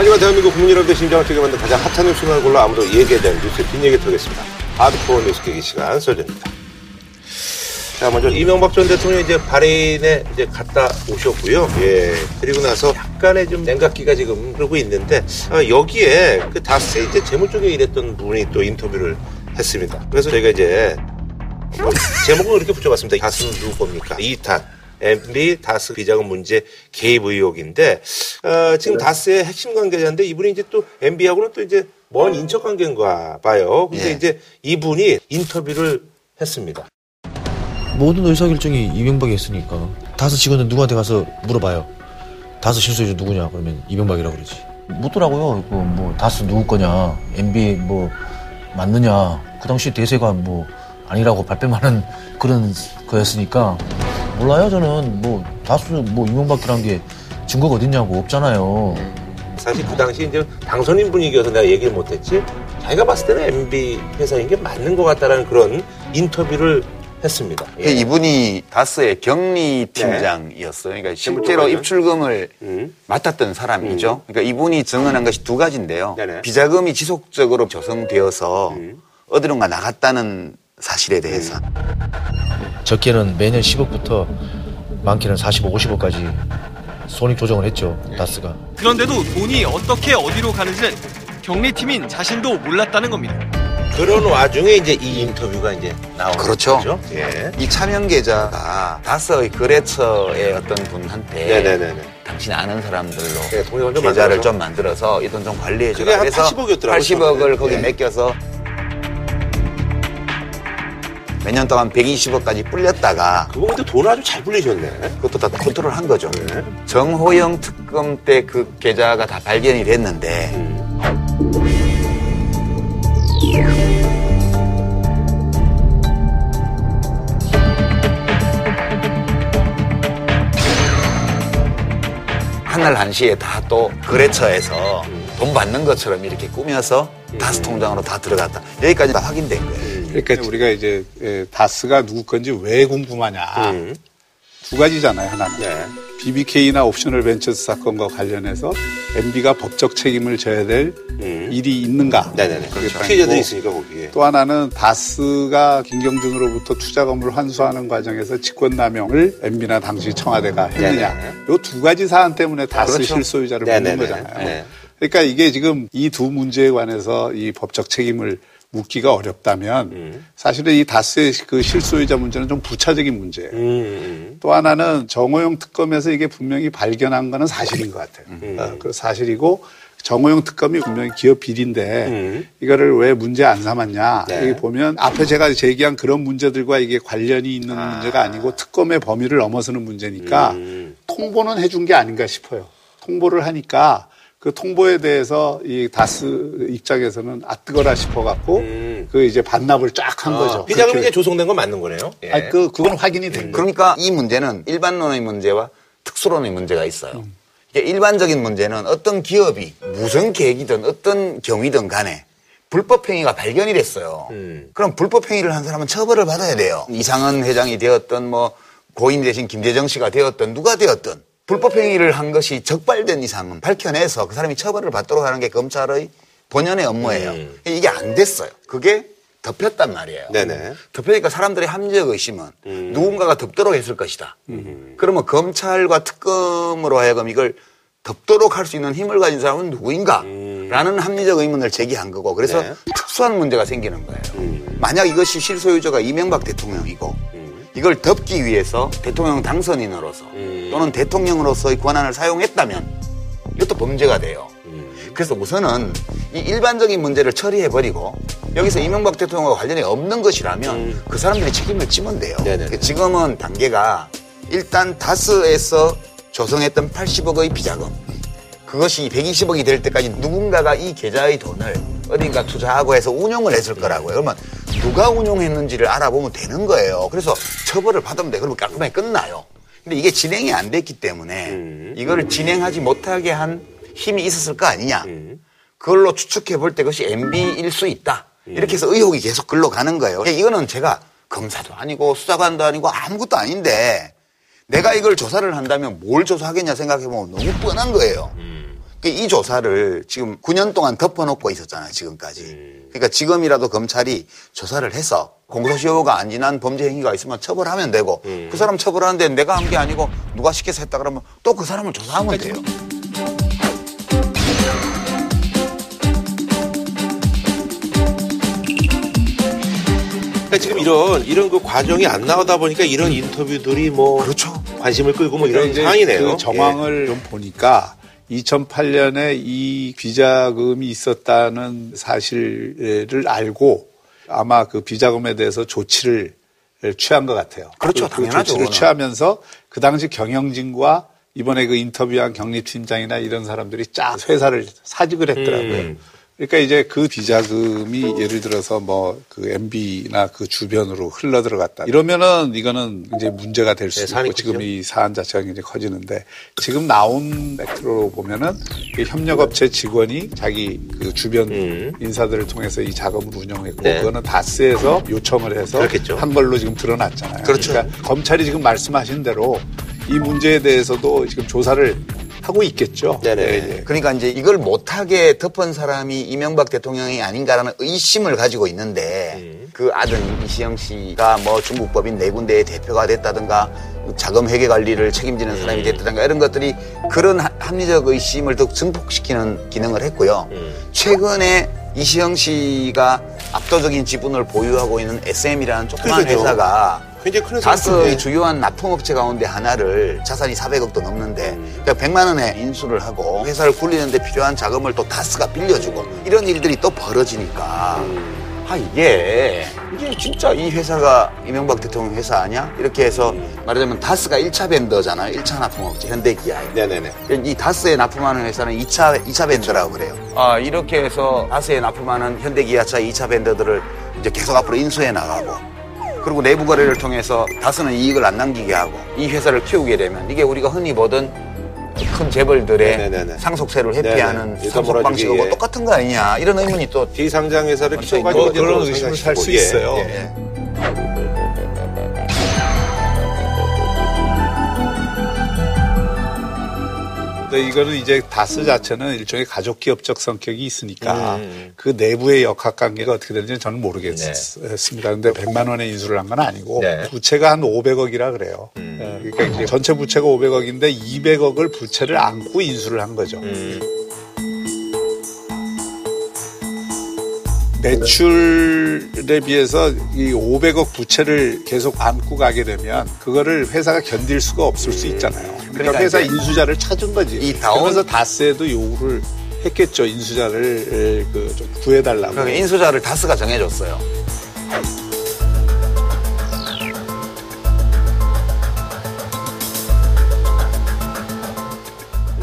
하지만 대한민국 국민 여러분의 심장을 뛰게 만든 가장 핫한 뉴스를 골라 아무도 얘기하지 않는 뉴스의 뒷얘기 털겠습니다. 하드코어 뉴스 계기 시간 설전입니다. 자, 먼저 이명박 전 대통령이 이제 바레인에 이제 갔다 오셨고요. 예. 그리고 나서 약간의 좀 냉각기가 지금 흐르고 있는데, 아, 여기에 그 다스의 이제 재무 쪽에 일했던 분이 또 인터뷰를 했습니다. 그래서 저희가 이제 뭐 제목은 이렇게 붙여봤습니다. 다스는 누구 겁니까? 2탄. MB 다스 비자금 문제 개입 의혹인데 어, 지금 다스의 핵심 관계자인데 이분이 이제 또 MB하고는 또 이제 먼 인적 관계인가 봐요. 근데 예. 이제 이분이 인터뷰를 했습니다. 모든 의사결정이 이명박이 했으니까 다섯 직원은 누구한테 가서 물어봐요. 다섯 실소유주 누구냐 그러면 이명박이라고 그러지. 묻더라고요. 그 뭐 다섯 누구 거냐, MB 뭐 맞느냐. 그 당시 대세가 뭐 아니라고 발뺌하는 그런 거였으니까 몰라요 저는 뭐 다수 뭐 이명박이란 게 증거가 어딨냐고 없잖아요. 사실 그 당시 이제 당선인 분위기여서 내가 얘기를 못했지 자기가 봤을 때는 MB 회사인 게 맞는 것 같다라는 그런 인터뷰를 했습니다. 그 예. 이분이 다스의 격리 팀장이었어요. 그러니까 실제로 관련? 입출금을 음. 맡았던 사람이죠. 그러니까 이분이 증언한 것이 두 가지인데요. 네네. 비자금이 지속적으로 조성되어서 음. 어디론가 나갔다는 사실에 대해서 적게는 매년 10억부터 많게는 45, 50억까지 손익 조정을 했죠. 다스가. 그런데도 돈이 어떻게 어디로 가는지는 격리팀인 자신도 몰랐다는 겁니다. 그런 와중에 이제 이 인터뷰가 이제 나오는 그렇죠. 거죠. 예. 이 차명 계좌가 다스의 거래처의 어떤 분한테 네네네네. 당신 아는 사람들로 네, 통장을 좀 계좌를 만들어서. 좀 만들어서 이 돈 좀 관리해 그게 주라. 한 그래서 80억 이었더라고요, 80억을 처음에. 거기 네. 맡겨서 몇 년 동안 120억까지 불렸다가 그거 근데 돈 아주 잘 불리셨네. 그것도 다 컨트롤 한 거죠. 네. 정호영 특검 때 그 계좌가 다 발견이 됐는데 한날 한시에 다 또 거래처에서 돈 받는 것처럼 이렇게 꾸며서 다스 통장으로 다 들어갔다. 여기까지 다 확인된 거예요. 그러니까 우리가 이제 에, 다스가 누구 건지 왜 궁금하냐. 음. 두 가지잖아요. 하나는 네. BBK나 옵셔널 벤처스 사건과 관련해서 MB가 법적 책임을 져야 될 음. 일이 있는가. 네네네. 그게 그렇죠. 하나이고 피해자들이 있으니까 거기에. 또 하나는 다스가 김경준으로부터 투자금을 환수하는 과정에서 직권남용을 MB나 당시 청와대가 했느냐. 네네. 이 두 가지 사안 때문에 다스 그렇죠. 실소유자를. 묻는 거잖아요. 네. 그러니까 이게 지금 이 두 문제에 관해서 이 법적 책임을 묻기가 어렵다면 음. 사실은 이 다스의 그 실소유자 문제는 좀 부차적인 문제예요. 음, 음. 또 하나는 정호영 특검에서 이게 분명히 발견한 거는 사실인 것 같아요. 어, 그 사실이고 정호영 특검이 분명히 기업 비리인데 음. 이거를 왜 문제 안 삼았냐. 네. 여기 보면 앞에 제가 제기한 그런 문제들과 이게 관련이 있는 문제가 아니고 특검의 범위를 넘어서는 문제니까 음. 통보는 해준 게 아닌가 싶어요. 통보를 하니까 그 통보에 대해서 이 다스 입장에서는 아 뜨거라 싶어갖고 음. 그 이제 반납을 쫙 한 거죠. 비자금이 그렇게. 이제 조성된 건 맞는 거네요. 예. 아니, 그, 그건 확인이 된 거예요. 그러니까 이 문제는 일반론의 문제와 특수론의 문제가 있어요. 이게 일반적인 문제는 어떤 기업이 무슨 계획이든 어떤 경위든 간에 불법 행위가 발견이 됐어요. 음. 그럼 불법 행위를 한 사람은 처벌을 받아야 돼요. 이상은 회장이 되었던 뭐 고인 대신 김대정 씨가 되었던 누가 되었던 불법 행위를 한 것이 적발된 이상은 밝혀내서 그 사람이 처벌을 받도록 하는 게 검찰의 본연의 업무예요. 음. 이게 안 됐어요. 그게 덮였단 말이에요. 네네. 덮여니까 사람들의 합리적 의심은 누군가가 덮도록 했을 것이다. 그러면 검찰과 특검으로 하여금 이걸 덮도록 할 수 있는 힘을 가진 사람은 누구인가? 라는 합리적 의문을 제기한 거고 그래서 네. 특수한 문제가 생기는 거예요. 만약 이것이 실소유자가 이명박 대통령이고 이걸 덮기 위해서 대통령 당선인으로서 또는 대통령으로서의 권한을 사용했다면 이것도 범죄가 돼요. 그래서 우선은 이 일반적인 문제를 처리해버리고 여기서 이명박 대통령과 관련이 없는 것이라면 그 사람들이 책임을 지면 돼요. 네네네. 지금은 단계가 일단 다스에서 조성했던 80억의 비자금 그것이 120억이 될 때까지 누군가가 이 계좌의 돈을 어딘가 투자하고 해서 운용을 했을 거라고요. 그러면 누가 운용했는지를 알아보면 되는 거예요. 그래서 처벌을 받으면 돼. 그러면 깔끔하게 끝나요. 근데 이게 진행이 안 됐기 때문에 이거를 진행하지 못하게 한 힘이 있었을 거 아니냐. 그걸로 추측해 볼 때 그것이 MB일 수 있다. 이렇게 해서 의혹이 계속 글로 가는 거예요. 이거는 제가 검사도 아니고 수사관도 아니고 아무것도 아닌데 내가 이걸 조사를 한다면 뭘 조사하겠냐 생각해 보면 너무 뻔한 거예요. 그이 조사를 지금 9년 동안 덮어놓고 있었잖아요, 지금까지. 그러니까 지금이라도 검찰이 조사를 해서 공소시효가 안 지난 범죄 행위가 있으면 처벌하면 되고 그 사람 처벌하는데 내가 한 게 아니고 누가 시켜서 했다 그러면 또 그 사람을 조사하면 돼요. 그러니까 지금 이런 이런 그 과정이 안 나오다 보니까 이런 인터뷰들이 뭐 그렇죠. 관심을 끌고 뭐 이런 상황이네요. 그 정황을 좀 보니까 2008년에 이 비자금이 있었다는 사실을 알고 아마 그 비자금에 대해서 조치를 취한 것 같아요. 그렇죠. 그 당연하죠, 조치를 그거는. 취하면서 그 당시 경영진과 이번에 그 인터뷰한 경리팀장이나 이런 사람들이 쫙 회사를 사직을 했더라고요. 음. 그러니까 이제 그 비자금이 예를 들어서 뭐 그 MB나 그 주변으로 흘러 들어갔다. 이러면은 이거는 이제 문제가 될수 네, 사안이 있고 지금. 이 사안 자체가 굉장히 커지는데 지금 나온 팩트로 보면은 이 협력업체 직원이 자기 그 주변 음. 인사들을 통해서 이 자금을 운영했고 네. 그거는 다스에서 요청을 해서 그렇겠죠. 한 걸로 지금 드러났잖아요. 그렇죠. 러니까 검찰이 지금 말씀하신 대로 이 문제에 대해서도 지금 조사를 하고 있겠죠. 네네. 예, 예. 그러니까 이제 이걸 못하게 덮은 사람이 이명박 대통령이 아닌가라는 의심을 가지고 있는데 그 아들 이시영 씨가 뭐 중국 법인 네 군데의 대표가 됐다든가 자금 회계 관리를 책임지는 사람이 됐다든가 이런 것들이 그런 하- 합리적 의심을 더 증폭시키는 기능을 했고요. 최근에 이시영 씨가 압도적인 지분을 보유하고 있는 SM이라는 조그만 그렇죠. 회사가 굉장히 큰 다스의 회사인데. 주요한 납품업체 가운데 하나를 자산이 400억도 넘는데 그러니까 100만 원에 인수를 하고 회사를 굴리는데 필요한 자금을 또 다스가 빌려주고 이런 일들이 또 벌어지니까 아 이게 이게 진짜 이 회사가 이명박 대통령 회사 아니야? 이렇게 해서 말하자면 다스가 1차 벤더잖아요. 1차 납품업체 현대기아. 네네네. 이 다스에 납품하는 회사는 2차, 2차 밴드라고 그래요. 아, 이렇게 해서 다스에 납품하는 현대기아차 2차 밴드들을 이제 계속 앞으로 인수해 나가고 그리고 내부 거래를 통해서 다스는 이익을 안 남기게 하고 이 회사를 키우게 되면 이게 우리가 흔히 보던 큰 재벌들의 네네네네. 상속세를 회피하는 네네. 상속 방식하고 예. 똑같은 거 아니냐 이런 의문이 또 비상장 회사를 완전히 키워가지고 뭐 그런 또 의심을 살수 상장시키고, 예, 있어요. 예. 예. 근데 이거는 이제 다스 자체는 일종의 가족 기업적 성격이 있으니까 음. 그 내부의 역학 관계가 어떻게 되는지 저는 모르겠습니다. 근데 100만 원에 인수를 한 건 아니고 네. 부채가 한 500억이라 그래요. 예, 그러니까 이제 전체 부채가 500억인데 200억을 부채를 안고 인수를 한 거죠. 음. 매출에 비해서 이 500억 부채를 계속 안고 가게 되면 그거를 회사가 견딜 수가 없을 수 있잖아요. 그러니까, 그러니까 회사 인수자를 찾은 거지. 이 다운- 그러면서 다스에도 요구를 했겠죠. 인수자를 그 좀 구해달라고. 그러니까 인수자를 다스가 정해줬어요.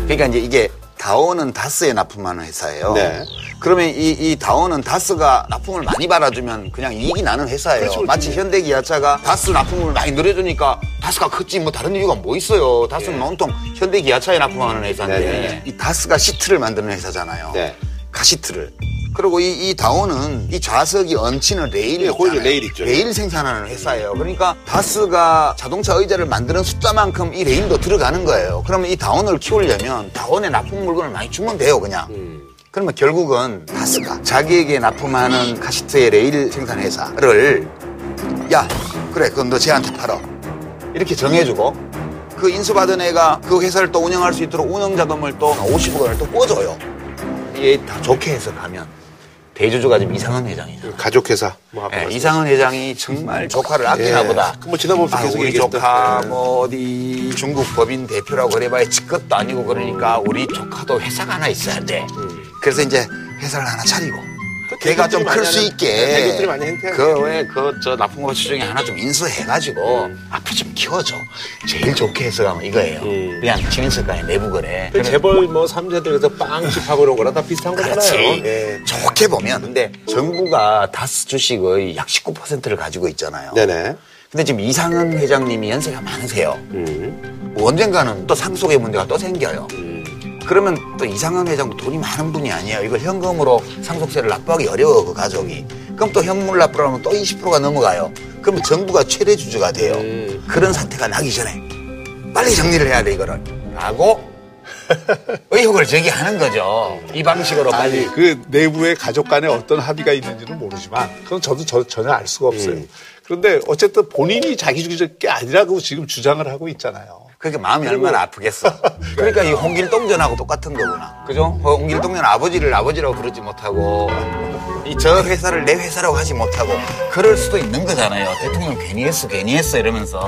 그러니까 이제 이게 다온은 다스에 납품하는 회사예요. 네. 그러면 이, 이 다온은 다스가 납품을 많이 받아주면 그냥 이익이 나는 회사예요. 그렇죠, 그렇죠. 마치 현대기아차가 다스 납품을 많이 늘려주니까 다스가 컸지 뭐 다른 이유가 뭐 있어요. 다스는 온통 현대기아차에 납품하는 회사인데 네, 네. 이 다스가 시트를 만드는 회사잖아요. 네. 카시트를. 그리고 이, 이 다온은 이 좌석이 얹히는 레일 네, 거기 있잖아요. 레일 있죠. 레일 생산하는 회사예요. 그러니까 다스가 자동차 의자를 만드는 숫자만큼 이 레일도 들어가는 거예요. 그러면 이 다온을 키우려면 다온에 납품 물건을 많이 주면 돼요, 그냥. 음. 그러면 결국은 다스가 자기에게 납품하는 카시트의 레일 생산 회사를 야, 그래, 그건 너 쟤한테 팔어. 이렇게 정해주고 그 인수받은 애가 그 회사를 또 운영할 수 있도록 운영 자금을 또 50억 원을 또 꿔줘요. 이게 다 좋게 해서 가면 대주주가 지금 이상한 회장이죠. 가족회사. 뭐 아까 예, 말씀- 이상은 회장이 정말 조카를 아끼나 예. 보다. 그뭐 지난 번부터 아, 계속 우리 조카 예. 뭐 어디 중국 법인 대표라고 그래봐야 직것도 아니고 그러니까 우리 조카도 회사가 하나 있어야 돼. 그래서 이제 회사를 하나 차리고 그 걔가 좀 클 수 있게 행태하는 그왜 그저 납품업체 중에 하나 좀 인수해가지고 음. 앞으로 좀 키워줘. 제일 좋게 해서 가면 이거예요. 음. 그냥 지민석간의 내부 거래. 그 재벌 뭐 삼세들에서 빵집하고 이런 거랑 다 비슷한 거잖아요. 예. 좋게 보면. 근데 정부가 다스 주식의 약 19%를 가지고 있잖아요. 네네. 근데 지금 이상은 회장님이 연세가 많으세요. 음. 뭐 언젠가는 또 상속의 문제가 또 생겨요. 음. 그러면 또 이상은 회장도 돈이 많은 분이 아니에요. 이걸 현금으로 상속세를 납부하기 어려워, 그 가족이. 그럼 또 현물 납부하면 또 20%가 넘어가요. 그러면 정부가 최대 주주가 돼요. 음. 그런 사태가 나기 전에 빨리 정리를 해야 돼, 이거를. 라고 의혹을 제기하는 거죠. 이 방식으로 아니 빨리. 그 내부의 가족 간에 어떤 합의가 있는지는 모르지만 그건 저도 저- 전혀 알 수가 없어요. 음. 그런데 어쨌든 본인이 자기 주적게 아니라고 지금 주장을 하고 있잖아요. 그러니까 마음이 얼마나 아프겠어. 그러니까 이 홍길 동전하고 똑같은 거구나. 그죠? 홍길 동전 아버지를 아버지라고 부르지 못하고 이 저 회사를 내 회사라고 하지 못하고 그럴 수도 있는 거잖아요. 대통령 괜히 했어, 괜히 했어 이러면서.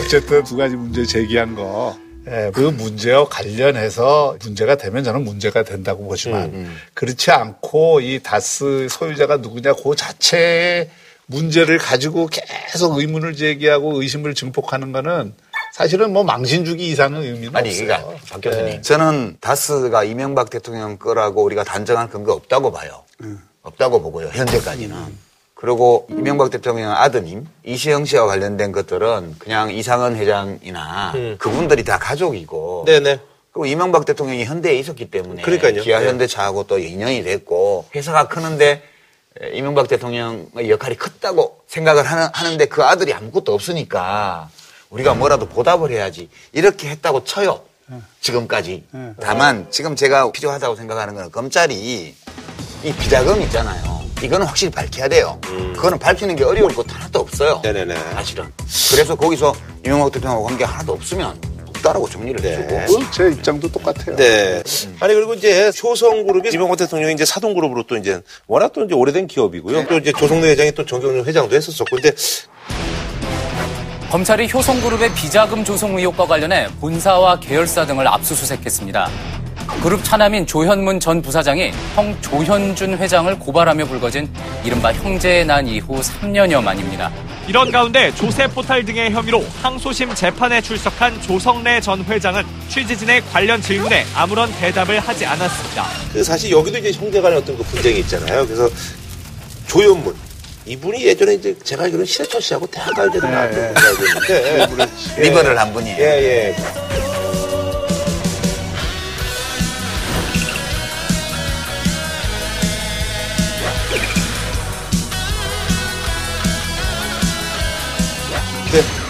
어쨌든 두 가지 문제 제기한 거. 예, 그 문제와 관련해서 문제가 되면 저는 문제가 된다고 보지만 그렇지 않고 이 다스 소유자가 누구냐 그 자체의 문제를 가지고 계속 의문을 제기하고 의심을 증폭하는 거는 사실은 뭐 망신 주기 이상은 의미는 아니, 없어요. 그러니까 박 교수님. 저는 다스가 이명박 대통령 거라고 우리가 단정한 근거 없다고 봐요. 없다고 보고요. 현재까지는. 그리고 이명박 대통령 아드님 이시영 씨와 관련된 것들은 그냥 이상은 회장이나 그분들이 다 가족이고 네네. 그리고 이명박 대통령이 현대에 있었기 때문에 그러니까요. 기아 네. 현대차하고 또 인연이 됐고 회사가 크는데 이명박 대통령의 역할이 컸다고 생각을 하는, 하는 데 그 아들이 아무것도 없으니까 우리가 뭐라도 보답을 해야지 이렇게 했다고 쳐요. 지금까지. 다만 지금 제가 필요하다고 생각하는 건 검찰이 이 비자금 있잖아요. 이거는 확실히 밝혀야 돼요. 그거는 밝히는 게 어려울 것 하나도 없어요. 네네네. 사실은. 그래서 거기서 이명박 대통령하고 관계 하나도 없으면 없다라고 정리를 네. 해주고. 그건 제 입장도 똑같아요. 네. 아니 그리고 이제 효성 그룹이 이명박 대통령이 이제 사동 그룹으로 또 이제 워낙 또 이제 오래된 기업이고요. 또 이제 조성래 회장이 또 정경련 회장도 했었었고 근데 검찰이 효성그룹의 비자금 조성 의혹과 관련해 본사와 계열사 등을 압수수색했습니다. 그룹 차남인 조현문 전 부사장이 형 조현준 회장을 고발하며 불거진 이른바 형제의 난 이후 3년여 만입니다. 이런 가운데 조세 포탈 등의 혐의로 항소심 재판에 출석한 조성래 전 회장은 취재진의 관련 질문에 아무런 대답을 하지 않았습니다. 그 사실 여기도 이제 형제 간의 어떤 그 분쟁이 있잖아요. 그래서 조현문 이분이 예전에 이제 제가 알기로는 신해철 씨하고 대학 갈때도 나왔던 분이 알고 있는데 리버를 한 분이에요. 예, 예.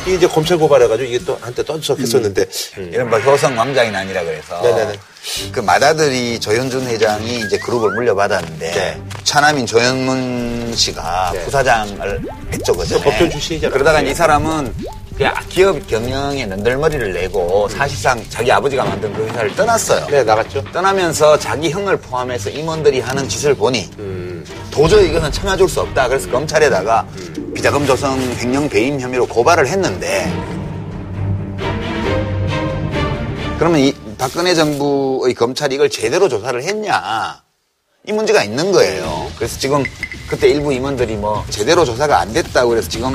이게 이제 검찰 고발해가지고 이게 또 한때 떠들썩했었는데 이른바 효성 왕자인 아니라 그래서 네네네. 그 맏아들이 조현준 회장이 이제 그룹을 물려받았는데 네. 차남인 조현문 씨가 네. 부사장을 했죠 그전에 법전 출신이잖아요. 그러다가 네. 이 사람은 그냥 기업 경영에 는들머리를 내고 사실상 자기 아버지가 만든 그 회사를 떠났어요. 네 나갔죠. 떠나면서 자기 형을 포함해서 임원들이 하는 짓을 보니 음. 도저히 이것은 참아줄 수 없다. 그래서 검찰에다가 비자금 조성 횡령 배임 혐의로 고발을 했는데 그러면 이 박근혜 정부의 검찰이 이걸 제대로 조사를 했냐 이 문제가 있는 거예요. 그래서 지금 그때 일부 임원들이 뭐 제대로 조사가 안 됐다고 그래서 지금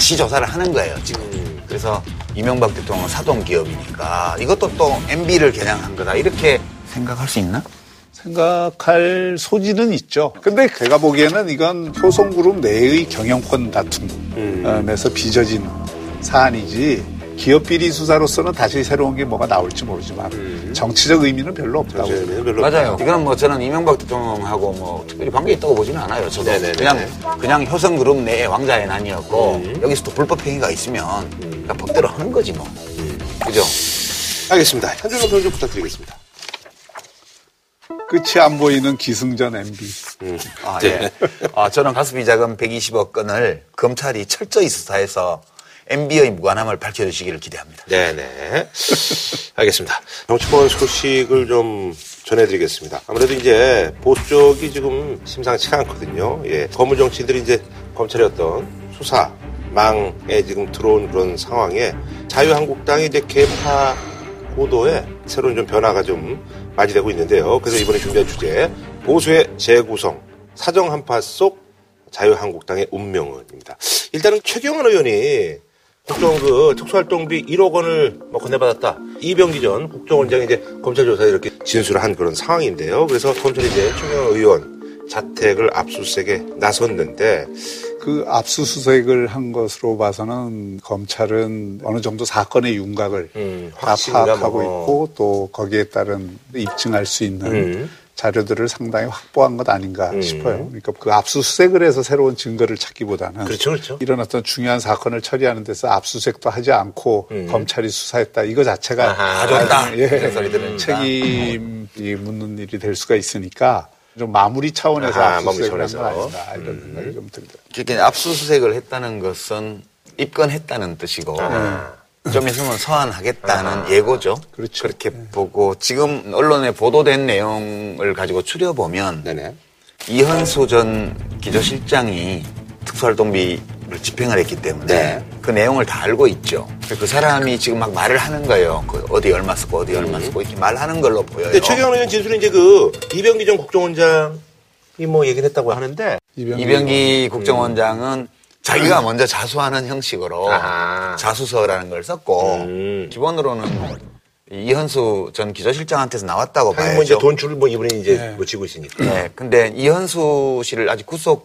다시 조사를 하는 거예요. 지금 그래서 이명박 대통령은 사동 기업이니까 이것도 또 MB를 겨냥한 거다 이렇게 생각할 수 있나? 생각할 소지는 있죠. 근데 제가 보기에는 이건 효성그룹 내의 경영권 다툼에서 빚어진 사안이지 기업 비리 수사로서는 다시 새로운 게 뭐가 나올지 모르지만 정치적 의미는 별로 없다고 별로 맞아요. 이거는 뭐 저는 이명박 대통령하고 뭐 특별히 관계 있다고 보지는 않아요. 저도 네네네. 그냥 그냥 효성 그룹 내의 왕자의 난이었고 여기서 또 불법 행위가 있으면 그냥 법대로 하는 거지 뭐. 그죠? 알겠습니다. 현준호 평좀 부탁드리겠습니다. 끝이 안 보이는 기승전 MB. 아, 예. 아, 저는 가스비 자금 120억 건을 검찰이 철저히 수사해서 MB의 무관함을 밝혀주시기를 기대합니다. 네네. 알겠습니다. 정치권 소식을 좀 전해드리겠습니다. 아무래도 이제 보수 쪽이 지금 심상치가 않거든요. 예. 거물 정치인들이 이제 검찰의 어떤 수사, 망에 지금 들어온 그런 상황에 자유한국당이 이제 개파 고도에 새로운 좀 변화가 좀 맞이되고 있는데요. 그래서 이번에 준비한 주제, 보수의 재구성, 사정 한파 속 자유한국당의 운명은입니다. 일단은 최경환 의원이 국정 그 특수활동비 1억 원을 뭐 건네받았다. 이병기 전 국정원장이 이제 검찰 조사에 이렇게 진술을 한 그런 상황인데요. 그래서 검찰이 이제 최경환 의원 자택을 압수수색에 나섰는데 그 압수수색을 한 것으로 봐서는 검찰은 어느 정도 사건의 윤곽을 음, 다 파악하고 어. 있고 또 거기에 따른 입증할 수 있는 음. 자료들을 상당히 확보한 것 아닌가 음. 싶어요. 그러니까 그 압수수색을 해서 새로운 증거를 찾기보다는 그렇죠, 그렇죠. 이런 어떤 중요한 사건을 처리하는 데서 압수수색도 하지 않고 음. 검찰이 수사했다 이거 자체가 아하. 가져왔다. 예, 들으니까. 책임 이 묻는 일이 될 수가 있으니까 좀 마무리 차원에서 아하, 압수수색을 마무리 한건 차원에서. 아닌가 이런 생각이 좀 들더라고요. 그러니까 압수수색을 했다는 것은 입건했다는 뜻이고 아. 좀 있으면 소환하겠다는 예고죠. 그렇죠. 렇게 보고 지금 언론에 보도된 내용을 가지고 추려보면 네네. 이현수 전 기조실장이 특수활동비를 집행을 했기 때문에 네. 그 내용을 다 알고 있죠. 그 사람이 지금 막 말을 하는 거예요. 그 어디 얼마 쓰고 어디 얼마 쓰고 이렇게 말하는 걸로 보여요. 근데 최경환 의원 진술은 이제 그 이병기 전 국정원장이 뭐 얘기를 했다고 하는데 이병기 국정원장은 자기가 먼저 자수하는 형식으로 아하. 자수서라는 걸 썼고 음. 기본으로는 이현수 전 기조실장한테서 나왔다고 뭐 이제 봐야죠. 돈줄을 뭐 이분이 이제 네. 뭐 쥐고 있으니까. 네, 근데 이현수 씨를 아직 구속을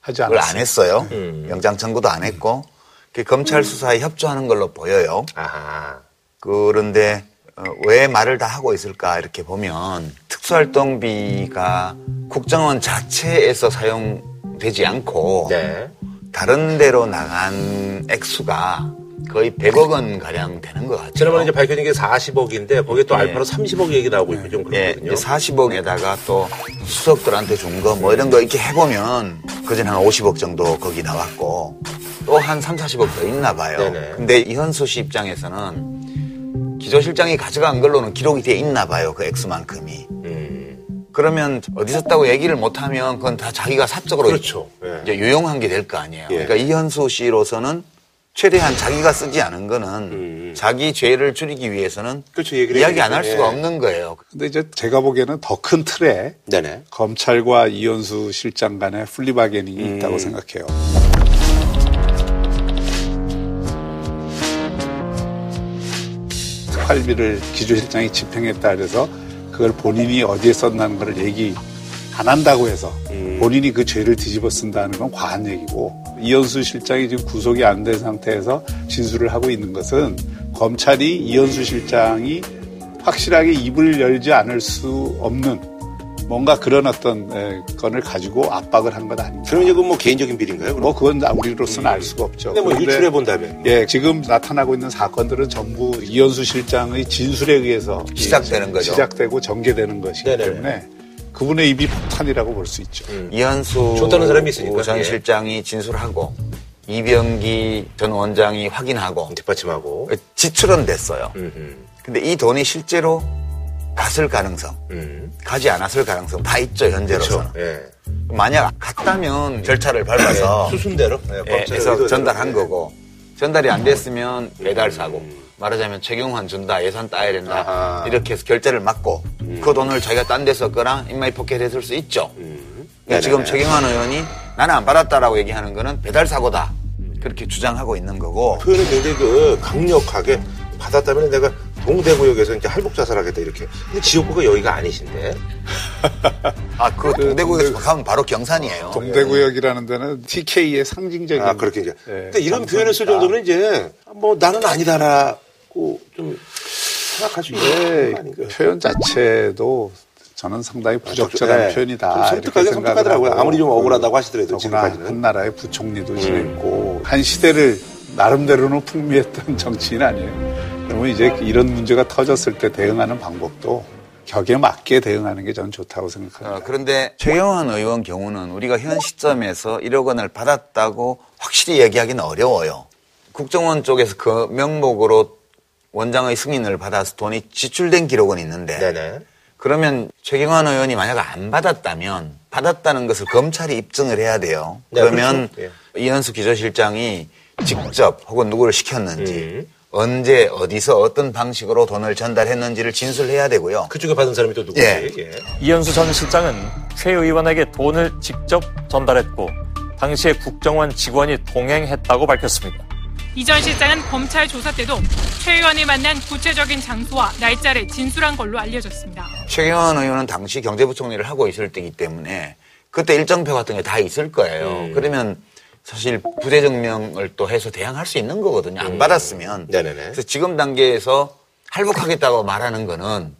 하지 안. 했어요. 음. 영장 청구도 안 했고 그 검찰 수사에 협조하는 걸로 보여요. 아하. 그런데 어, 왜 말을 다 하고 있을까 이렇게 보면 특수활동비가 국정원 자체에서 사용되지 않고 네. 다른 데로 나간 액수가 거의 100억 원 가량 되는 것 같아요. 지난번에 이제 밝혀진 게 40억인데 거기에 또 예. 알파로 30억 얘기 나오고 있고 좀 예, 그렇거든요. 이제 40억에다가 또 수석들한테 준 거 뭐 이런 거 이렇게 해보면 그전에 한 50억 정도 거기 나왔고 또 한 3, 40억 더 있나 봐요. 네네. 근데 이현수 씨 입장에서는 기조실장이 가져간 걸로는 기록이 돼 있나 봐요. 그 액수만큼이. 음. 그러면 어디 썼다고 얘기를 못하면 그건 다 자기가 사적으로 그렇죠. 예. 이제 유용한 게 될 거 아니에요. 예. 그러니까 이현수 씨로서는 최대한 자기가 쓰지 않은 거는 음. 자기 죄를 줄이기 위해서는 그렇죠. 얘기를 이야기 안 할. 수가 예. 없는 거예요. 근데 이제 제가 보기에는 더 큰 틀에 네네. 검찰과 이현수 실장 간의 플리바게닝이 음. 있다고 생각해요. 특활비를 기조실장이 집행했다 그래서 그걸 본인이 어디에 썼다는 걸 얘기 안 한다고 해서 음. 본인이 그 죄를 뒤집어 쓴다는 건 과한 얘기고 이현수 실장이 지금 구속이 안 된 상태에서 진술을 하고 있는 것은 검찰이 이현수 실장이 확실하게 입을 열지 않을 수 없는 뭔가 그런 어떤 에, 건을 가지고 압박을 한 건 아닌가. 그럼 이제 그뭐 개인적인 비리인가요? 그럼? 뭐 그건 우리로서는 알 수가 없죠. 근데 뭐 그런데 유출해 본다면. 예, 지금 나타나고 있는 사건들은 전부 이현수 실장의 진술에 의해서 시작되는 거죠. 시작되고 전개되는 것이기 네네네. 때문에 그분의 입이 폭탄이라고 볼 수 있죠. 이현수 좋다는 사람이 있으니까. 전 예. 실장이 진술하고 이병기 전 원장이 확인하고 뒷받침하고. 지출은 됐어요. 음. 근데 이 돈이 실제로 갔을 가능성, 음. 가지 않았을 가능성 다 있죠 현재로서는. 그렇죠. 예. 만약 갔다면 절차를 밟아서 수순대로. 예, 예, 검찰의 해서 의도대로. 전달한 예. 거고 전달이 안 됐으면 배달 사고 말하자면 최경환 준다 예산 따야 된다 아하. 이렇게 해서 결제를 막고 그 돈을 자기가 딴 데 썼거나 in my pocket 했을 수 있죠. 그러니까 지금 최경환 의원이 나는 안 받았다라고 얘기하는 거는 배달 사고다 그렇게 주장하고 있는 거고 표현이 굉장히 그 강력하게 받았다면 내가 동대구역에서 이제 할복 자살하겠다 이렇게. 근데 지역구가 여기가 아니신데. 아 그 동대구에서 가면 바로 경산이에요. 동대구역이라는 데는 TK의 상징적인 아 그렇게 이제. 예, 근데 이런. 표현을 쓸 정도면 이제 뭐 나는 아니다라고 좀 생각할 수 있는 예, 거 아닌가. 표현 자체도 저는 상당히 부적절한 네. 표현이다. 이렇게 섬뜩하더라고요. 하고. 아무리 좀 억울하다고 하시더라도 더구나 지금까지는. 한 나라의 부총리도 지냈고 한 시대를 나름대로는 풍미했던 정치인 아니에요. 그러면 이제 이런 문제가 터졌을 때 대응하는 방법도 격에 맞게 대응하는 게 저는 좋다고 생각합니다. 어, 그런데 최경환 의원 경우는 우리가 현 시점에서 1억 원을 받았다고 확실히 얘기하기는 어려워요. 국정원 쪽에서 그 명목으로 원장의 승인을 받아서 돈이 지출된 기록은 있는데 네네. 그러면 최경환 의원이 만약 안 받았다면 받았다는 것을 검찰이 입증을 해야 돼요. 네, 그러면 그렇죠. 이현수 기조실장이 직접 혹은 누구를 시켰는지 음. 언제 어디서 어떤 방식으로 돈을 전달했는지를 진술해야 되고요. 그쪽에 받은 사람이 또 누구지? 예. 예. 이현수 전 실장은 최 의원에게 돈을 직접 전달했고 당시에 국정원 직원이 동행했다고 밝혔습니다. 이 전 실장은 검찰 조사 때도 최 의원을 만난 구체적인 장소와 날짜를 진술한 걸로 알려졌습니다. 최경환 의원은 당시 경제부총리를 하고 있을 때이기 때문에 그때 일정표 같은 게 다 있을 거예요. 음. 그러면 사실 부재 증명을 또 해서 대항할 수 있는 거거든요. 안 받았으면. 네네네. 그래서 지금 단계에서 할복하겠다고 말하는 거는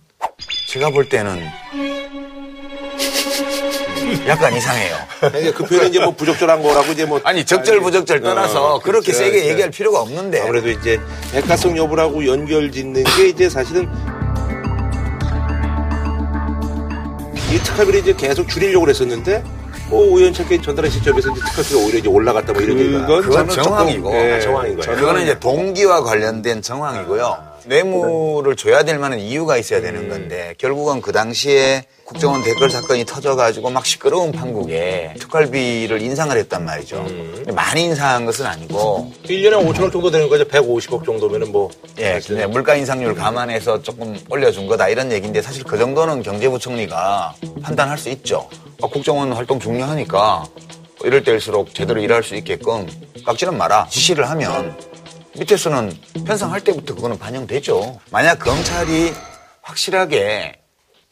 제가 볼 때는 약간 이상해요. 아니, 그 표현이 이제 뭐 부적절한 거라고 이제 뭐 아니 적절 부적절 떠나서 어, 그렇게 그렇죠. 세게 그렇죠. 얘기할 필요가 없는데 아무래도 이제 백가성 여부라고 연결 짓는 게 이제 사실은 이 특활비를 이제 계속 줄이려고 그랬었는데 뭐 우연찮게 전달한 시점에서 이제 특활비가 오히려 이제 올라갔다 뭐 이런 얘기가 그건 저는 정황이고 예, 아, 정황인 거예요. 그거는 이제 동기와 관련된 정황이고요. 뇌물을 줘야 될 만한 이유가 있어야 되는 건데 결국은 그 당시에 국정원 댓글 사건이 터져가지고 막 시끄러운 판국에 특활비를 인상을 했단 말이죠. 근데 많이 인상한 것은 아니고 1년에 5천억 정도 되는 거죠. 150억 정도면은 뭐 예, 근데 물가 인상률 감안해서 조금 올려준 거다 이런 얘기인데 사실 그 정도는 경제부총리가 판단할 수 있죠. 아, 국정원 활동 중요하니까 이럴 때일수록 제대로 일할 수 있게끔 깎지는 마라 지시를 하면 밑에서는 편성할 때부터 그거는 반영되죠. 만약 검찰이 확실하게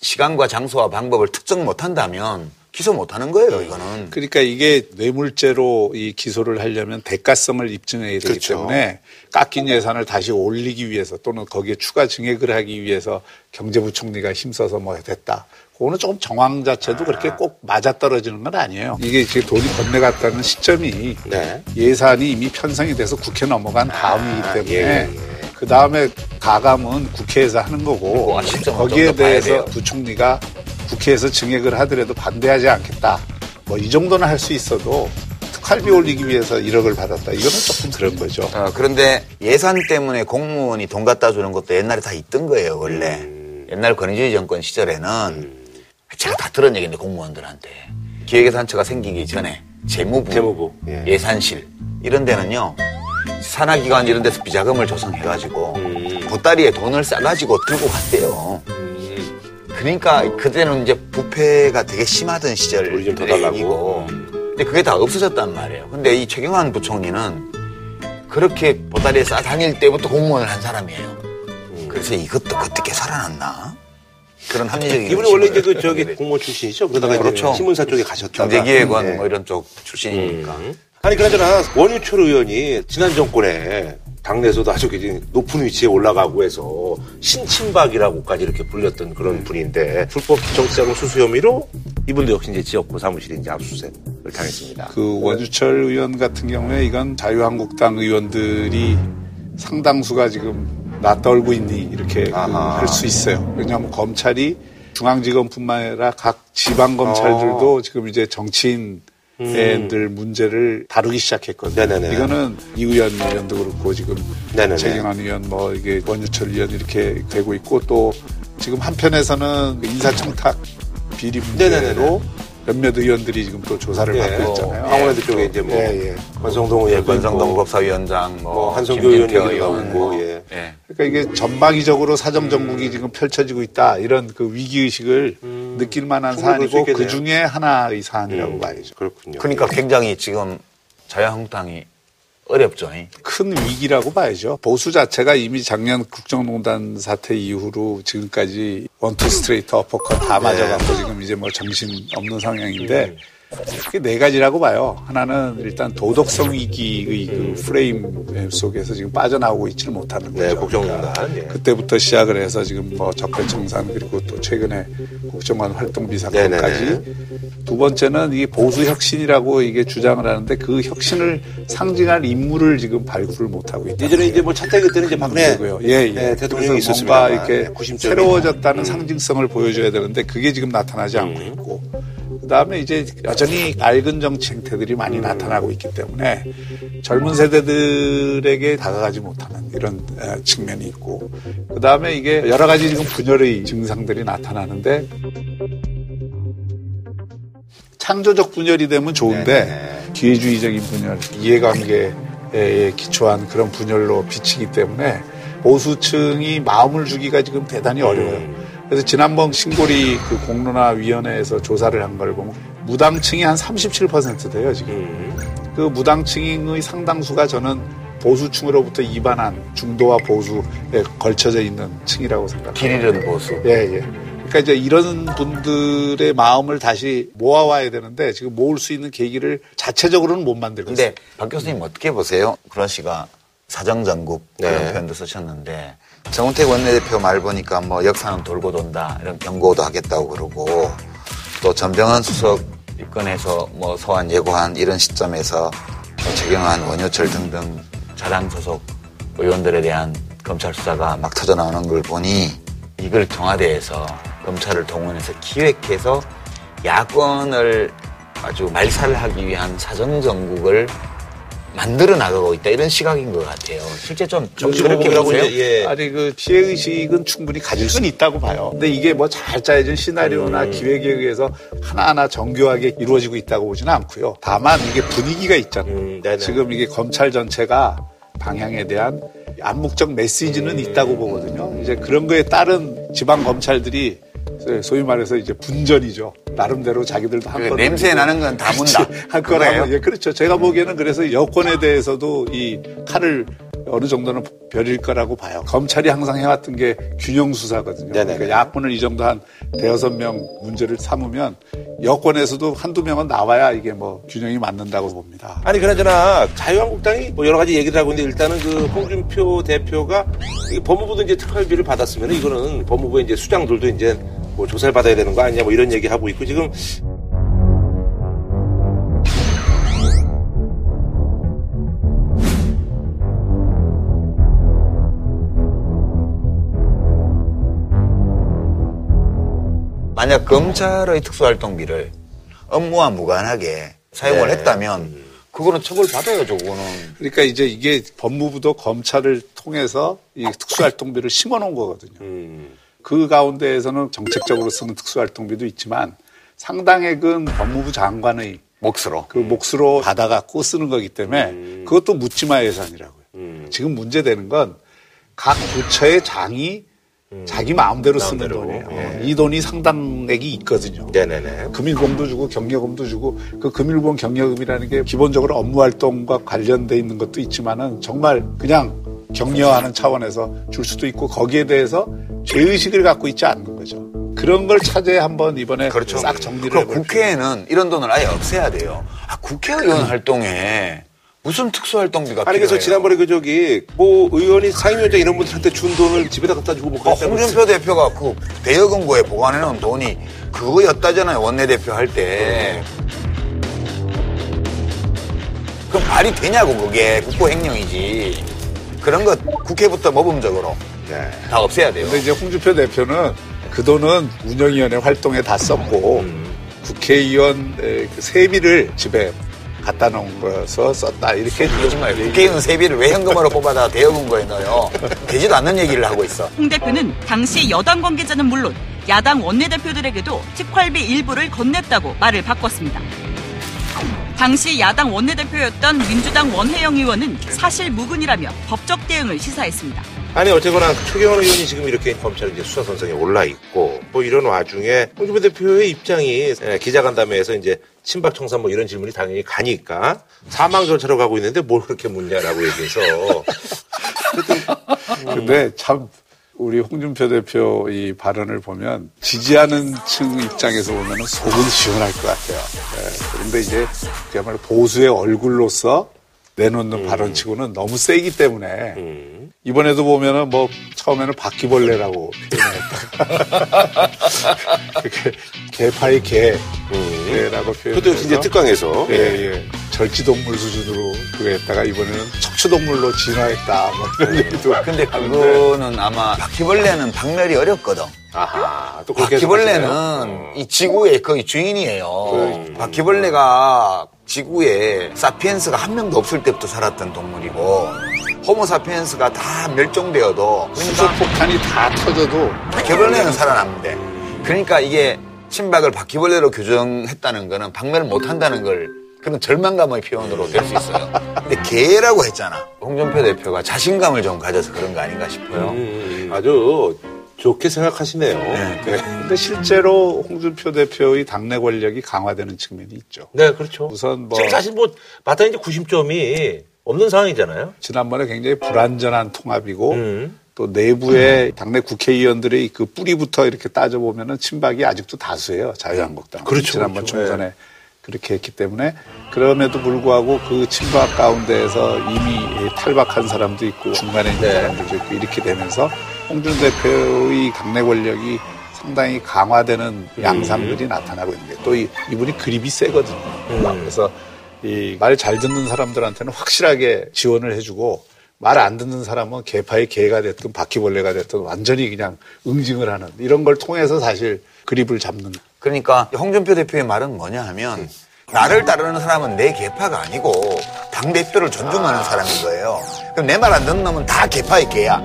시간과 장소와 방법을 특정 못한다면 기소 못하는 거예요. 이거는. 그러니까 이게 뇌물죄로 이 기소를 하려면 대가성을 입증해야 되기 그렇죠. 때문에 깎인 예산을 다시 올리기 위해서 또는 거기에 추가 증액을 하기 위해서 경제부총리가 힘써서 뭐 됐다. 그거는 조금 정황 자체도 그렇게 꼭 맞아떨어지는 건 아니에요. 이게 지금 돈이 건네갔다는 시점이 네. 예산이 이미 편성이 돼서 국회 넘어간 다음이기 때문에 예, 그 다음에 가감은 국회에서 하는 거고 아, 거기에 대해서. 부총리가 국회에서 증액을 하더라도 반대하지 않겠다. 뭐 이 정도는 할 수 있어도 특활비 올리기 위해서 1억을 받았다. 이거는 조금 그런 거죠. 어, 그런데 예산 때문에 공무원이 돈 갖다 주는 것도 옛날에 다 있던 거예요, 원래. 옛날 권위주의 정권 시절에는 제가 다 들은 얘기인데 공무원들한테 기획예산처가 생기기 전에 재무부, 재무부, 예. 예. 산실 이런 데는요 산하기관 이런 데서 비자금을 조성해가지고 보따리에 돈을 싸가지고 들고 갔대요. 그러니까 그때는 이제 부패가 되게 심하던 시절 우리 좀더 달라고. 얘기고 근데 그게 다 없어졌단 말이에요. 근데 이 최경환 부총리는 그렇게 보따리에 싸 다닐 때부터 공무원을 한 사람이에요. 그래서 이것도 그때 살아났나? 그런 합리적인 이분이 원래 이제 그 저기 돼요. 공무원 출신이죠. 그러다가 그렇죠. 신문사 쪽에 가셨다가 경제기획원 네. 뭐 이런 쪽 출신이니까. 아니 그나저나 원유철 의원이 지난 정권에 당내에서도 아주 높은 위치에 올라가고 해서 신친박이라고까지 이렇게 불렸던 그런 분인데 불법 정치자금 수수 혐의로 이분도 역시 이제 지역구 사무실이 이제 압수수색을 당했습니다. 그 원주철 의원 같은 경우에 이건 자유한국당 의원들이 상당수가 지금 나 떨고 있니 이렇게 아하. 할 수 있어요. 왜냐하면 검찰이 중앙지검뿐만 아니라 각 지방 검찰들도 지금 이제 정치인 들 문제를 다루기 시작했거든요. 네네네. 이거는 이의원 의원도 그렇고 지금 네네네. 최경환 의원 뭐 이게 원유철 의원 이렇게 되고 있고 또 지금 한편에서는 그 인사청탁 비리 문제로 네네네네. 몇몇 의원들이 지금 또 조사를 예, 받고 있잖아요. 황원해도 쪽에 이제 뭐 예, 예. 권성동 의원, 권성동 법사위원장, 뭐, 뭐 한성교 의원 나오고, 뭐. 예. 예. 그러니까 이게 전방위적으로 사정 정국이 지금 펼쳐지고 있다 이런 그 위기 의식을 느낄 만한 사안이고 그. 중에 하나의 사안이라고 음, 봐야죠. 그렇군요. 그러니까 굉장히 지금 자유한국당이 어렵죠. 이. 큰 위기라고 봐야죠. 보수 자체가 이미 작년 국정농단 사태 이후로 지금까지 원투 스트레이트 어퍼컷 다 맞아갖고 지금 이제 뭐 정신 없는 상황인데 그게 네 가지라고 봐요. 하나는 일단 도덕성 위기의 그 프레임 속에서 지금 빠져나오고 있지를 못하는 거죠. 네, 국정농단. 예. 그때부터 시작을 해서 지금 뭐 적폐청산 그리고 또 최근에 국정원 활동비 사건까지 네네네. 두 번째는 이게 보수 혁신이라고 이게 주장을 하는데 그 혁신을 상징할 인물을 지금 발굴을 못하고 있다. 예전에 이제 뭐 차태기 때는 이제 박근혜 고요 예, 예. 네, 대통령이 있었습니다. 뭔가 이렇게 구심점이. 새로워졌다는 상징성을 보여줘야 되는데 그게 지금 나타나지 않고 음. 있고 그 다음에 이제 여전히 낡은 정치 행태들이 많이 나타나고 있기 때문에 젊은 세대들에게 다가가지 못하는 이런 어, 측면이 있고 그 다음에 이게 여러 가지 지금 분열의 증상들이 나타나는데 창조적 분열이 되면 좋은데 기회주의적인 분열, 이해관계에 기초한 그런 분열로 비치기 때문에 보수층이 마음을 주기가 지금 대단히 어려워요. 그래서 지난번 신고리 그 공론화 위원회에서 조사를 한 걸 보면 무당층이 한 37% 돼요 지금. 그 무당층의 상당수가 저는 보수층으로부터 이반한 중도와 보수에 걸쳐져 있는 층이라고 생각합니다. 길 잃은 보수. 예, 예. 그러니까 이제 이런 분들의 마음을 다시 모아와야 되는데 지금 모을 수 있는 계기를 자체적으로는 못 만들고 있어요. 근데 박 교수님 어떻게 보세요? 그런 씨가 사정전국 그런 네. 표현도 쓰셨는데 정은택 원내대표 말 보니까 뭐 역사는 돌고 돈다 이런 경고도 하겠다고 그러고 또 전병헌 수석 입건해서 뭐 소환 예고한 이런 시점에서 또 최경환 원효철 등등 자당 소속 의원들에 대한 검찰 수사가 막 터져 나오는 걸 보니 이걸 청와대에서 검찰을 동원해서 기획해서 야권을 아주 말살하기 위한 사정 정국을 만들어 나가고 있다 이런 시각인 것 같아요. 실제 좀 그렇게 보세요? 예. 아니 그 피해 의식은 충분히 가질 수는 있다고 봐요. 근데 이게 뭐 잘 짜여진 시나리오나 음. 기획에 의해서 하나하나 정교하게 이루어지고 있다고 보지는 않고요. 다만 이게 분위기가 있잖아요. 음. 지금 이게 검찰 전체가 방향에 대한 암묵적 메시지는 있다고 보거든요. 이제 그런 거에 따른 지방 검찰들이 소위 말해서 이제 분전이죠. 나름대로 자기들도 한그건 냄새 나는 건 다 문다. 할? 거라고. 예, 그렇죠. 제가 보기에는 그래서 여권에 대해서도 이 칼을 어느 정도는 벼릴 거라고 봐요. 검찰이 항상 해왔던 게 균형 수사거든요. 네네네. 그러니까 야권을 이 정도 한 대여섯 명 문제를 삼으면 여권에서도 한두 명은 나와야 이게 뭐 균형이 맞는다고 봅니다. 아니 그나저나 자유한국당이 뭐 여러 가지 얘기를 하고 있는데 일단은 그 홍준표 대표가 이 법무부도 이제 특활비를 받았으면 이거는 법무부의 이제 수장들도 이제 뭐 조사를 받아야 되는 거 아니냐 뭐 이런 얘기 하고 있고 지금 만약 검찰의 특수활동비를 업무와 무관하게 사용을 네. 했다면 그거는 처벌 받아야죠. 그거는 그러니까 이제 이게 법무부도 검찰을 통해서 이 특수활동비를 심어 놓은 거거든요. 음, 그 가운데에서는 정책적으로 쓰는 특수활동비도 있지만 상당액은 법무부 장관의 몫으로. 그 몫으로 받아갖고 쓰는 거기 때문에 그것도 묻지마 예산이라고요. 음. 지금 문제되는 건 각 부처의 장이 자기 마음대로 쓰는 마음대로, 돈이에요. 예. 이 돈이 상당액이 있거든요. 네네네. 금일봉도 주고 경력금도 주고 그 금일봉 경력금이라는 게 기본적으로 업무 활동과 관련돼 있는 것도 있지만은 정말 그냥 격려하는 차원에서 줄 수도 있고 거기에 대해서 죄의식을 갖고 있지 않는 거죠. 그런 걸 차제에 한번 이번에 그렇죠. 싹 정리를 해볼 국회에는 이런 돈을 아예 없애야 돼요. 아, 국회의원 활동에 무슨 특수활동비가 아니? 그래서 지난번에 그 저기 뭐 의원이 상임위원장 이런 분들한테 준 돈을 집에다 갖다 주고 뭐 어, 그랬다고 홍준표 대표가 그 대여금고에 보관해 놓은 돈이 그거였다잖아요. 원내대표 할 때. 그럼 말이 되냐고 그게 국고행령이지. 그런 것 국회부터 모범적으로 네. 다 없애야 돼요. 근데 이제 홍준표 대표는 그 돈은 운영위원회 활동에 다 썼고 국회의원 그 세비를 집에 갖다 놓은 거여서 썼다 이렇게 얘기- 국회의원 세비를 왜 현금으로 뽑아다 대여금고에 넣어요. 되지도 않는 얘기를 하고 있어. 홍 대표는 당시 여당 관계자는 물론 야당 원내대표들에게도 특활비 일부를 건넸다고 말을 바꿨습니다. 당시 야당 원내대표였던 민주당 원혜영 의원은 사실 무근이라며 법적 대응을 시사했습니다. 아니 어쨌거나 최경원 의원이 지금 이렇게 검찰 이제 수사 선상에 올라 있고 뭐 이런 와중에 홍준표 대표의 입장이 예, 기자간담회에서 이제 친박 청산 뭐 이런 질문이 당연히 가니까 사망 절차로 가고 있는데 뭘 그렇게 묻냐라고 얘기해서 근데 참 우리 홍준표 대표 이 발언을 보면 지지하는 층 입장에서 보면 속은 시원할 것 같아요. 예, 그런데 이제 그야말로 보수의 얼굴로서 내놓는 발언치고는 너무 세기 때문에 이번에도 보면은 뭐 처음에는 바퀴벌레라고 표현했다가 그게 개파의 개라고 표현해서 그것도 역시 이제 특강에서. 예, 예. 절지동물 수준으로 그거 했다가 이번에는 척추동물로 진화했다. 뭐 이런 얘기도 근데 그거는 아마 바퀴벌레는 박멸이 어렵거든. 아하 또 그렇게 바퀴벌레는 해석하시네요. 이 지구의 거의 주인이에요. 바퀴벌레가 지구에 사피엔스가 한 명도 없을 때부터 살았던 동물이고 호모사피엔스가 다 멸종되어도 수소폭탄이 다 터져도 바퀴벌레는 살아남는데 그러니까 이게 신박을 바퀴벌레로 규정했다는 거는 박멸을 못한다는 걸 그런 절망감의 표현으로 될 수 있어요. 근데 개라고 했잖아. 홍준표 대표가 자신감을 좀 가져서 그런 거 아닌가 싶어요. 음, 아주 좋게 생각하시네요. 네. 네. 근데 실제로 홍준표 대표의 당내 권력이 강화되는 측면이 있죠. 네, 그렇죠. 우선 뭐 지금 사실 뭐 마땅히 이제 구심점이 없는 상황이잖아요. 지난번에 굉장히 불완전한 통합이고 음. 또 내부의 당내 국회의원들의 그 뿌리부터 이렇게 따져보면은 친박이 아직도 다수예요. 자유한국당. 그렇죠, 지난번 그렇죠. 총선에 그렇게 했기 때문에 그럼에도 불구하고 그 친박 가운데에서 이미 탈박한 사람도 있고 중간에 있는 네. 사람들도 있고 이렇게 되면서 홍준 대표의 당내 권력이 상당히 강화되는 양상들이 나타나고 있는 게또 이 분이 그립이 세거든요. 그래서 이 말 잘 듣는 사람들한테는 확실하게 지원을 해주고 말 안 듣는 사람은 개파의 개가 됐든 바퀴벌레가 됐든 완전히 그냥 응징을 하는 이런 걸 통해서 사실 그립을 잡는 그러니까 홍준표 대표의 말은 뭐냐 하면 나를 따르는 사람은 내 개파가 아니고 당 대표를 존중하는 사람인 거예요. 그럼 내 말 안 듣는 놈은 다 개파의 개야.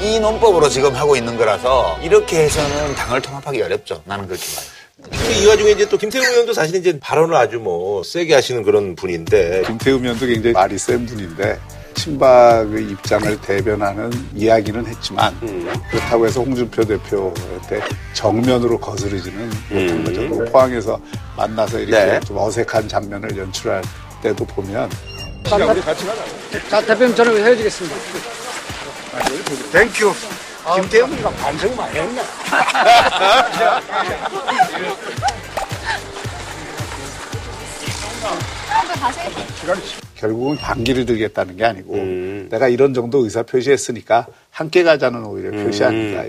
이 논법으로 지금 하고 있는 거라서 이렇게 해서는 당을 통합하기 어렵죠. 나는 그렇게 봐요. 이 와중에 이제 또 김태우 의원도 사실 이제 발언을 아주 뭐 세게 하시는 그런 분인데 김태우 의원도 굉장히 말이 센 분인데 친박의 입장을 대변하는 이야기는 했지만 그렇다고 해서 홍준표 대표한테 정면으로 거스르지는 못한 거죠. 또 포항에서 만나서 이렇게 네. 좀 어색한 장면을 연출할 때도 보면 자, 대표님 저는 헤어지겠습니다. Thank you. 김태형이가 반성 많이 했네. 결국은 반기를 들겠다는 게 아니고 내가 이런 정도 의사 표시했으니까 함께 가자는 오히려 표시 아닌가.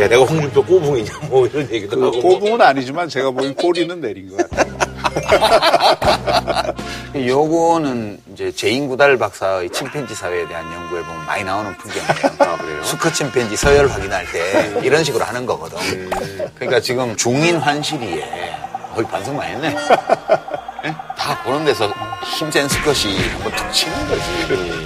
야 내가 홍준표 꼬붕이냐 뭐 이런 얘기도 그 하고 뭐. 꼬붕은 아니지만 제가 보기엔 꼬리는 내린 것 같아요. 요거는 이제 제인 구달 박사의 침팬지 사회에 대한 연구에 보면 많이 나오는 풍경이에요. 수컷 침팬지 서열 확인할 때 이런 식으로 하는 거거든. 그러니까 지금 중인 환시리에 거의 반성 많이 했네. 예? 다 보는 데서 힘센 수컷이 한번 툭 치는 거지.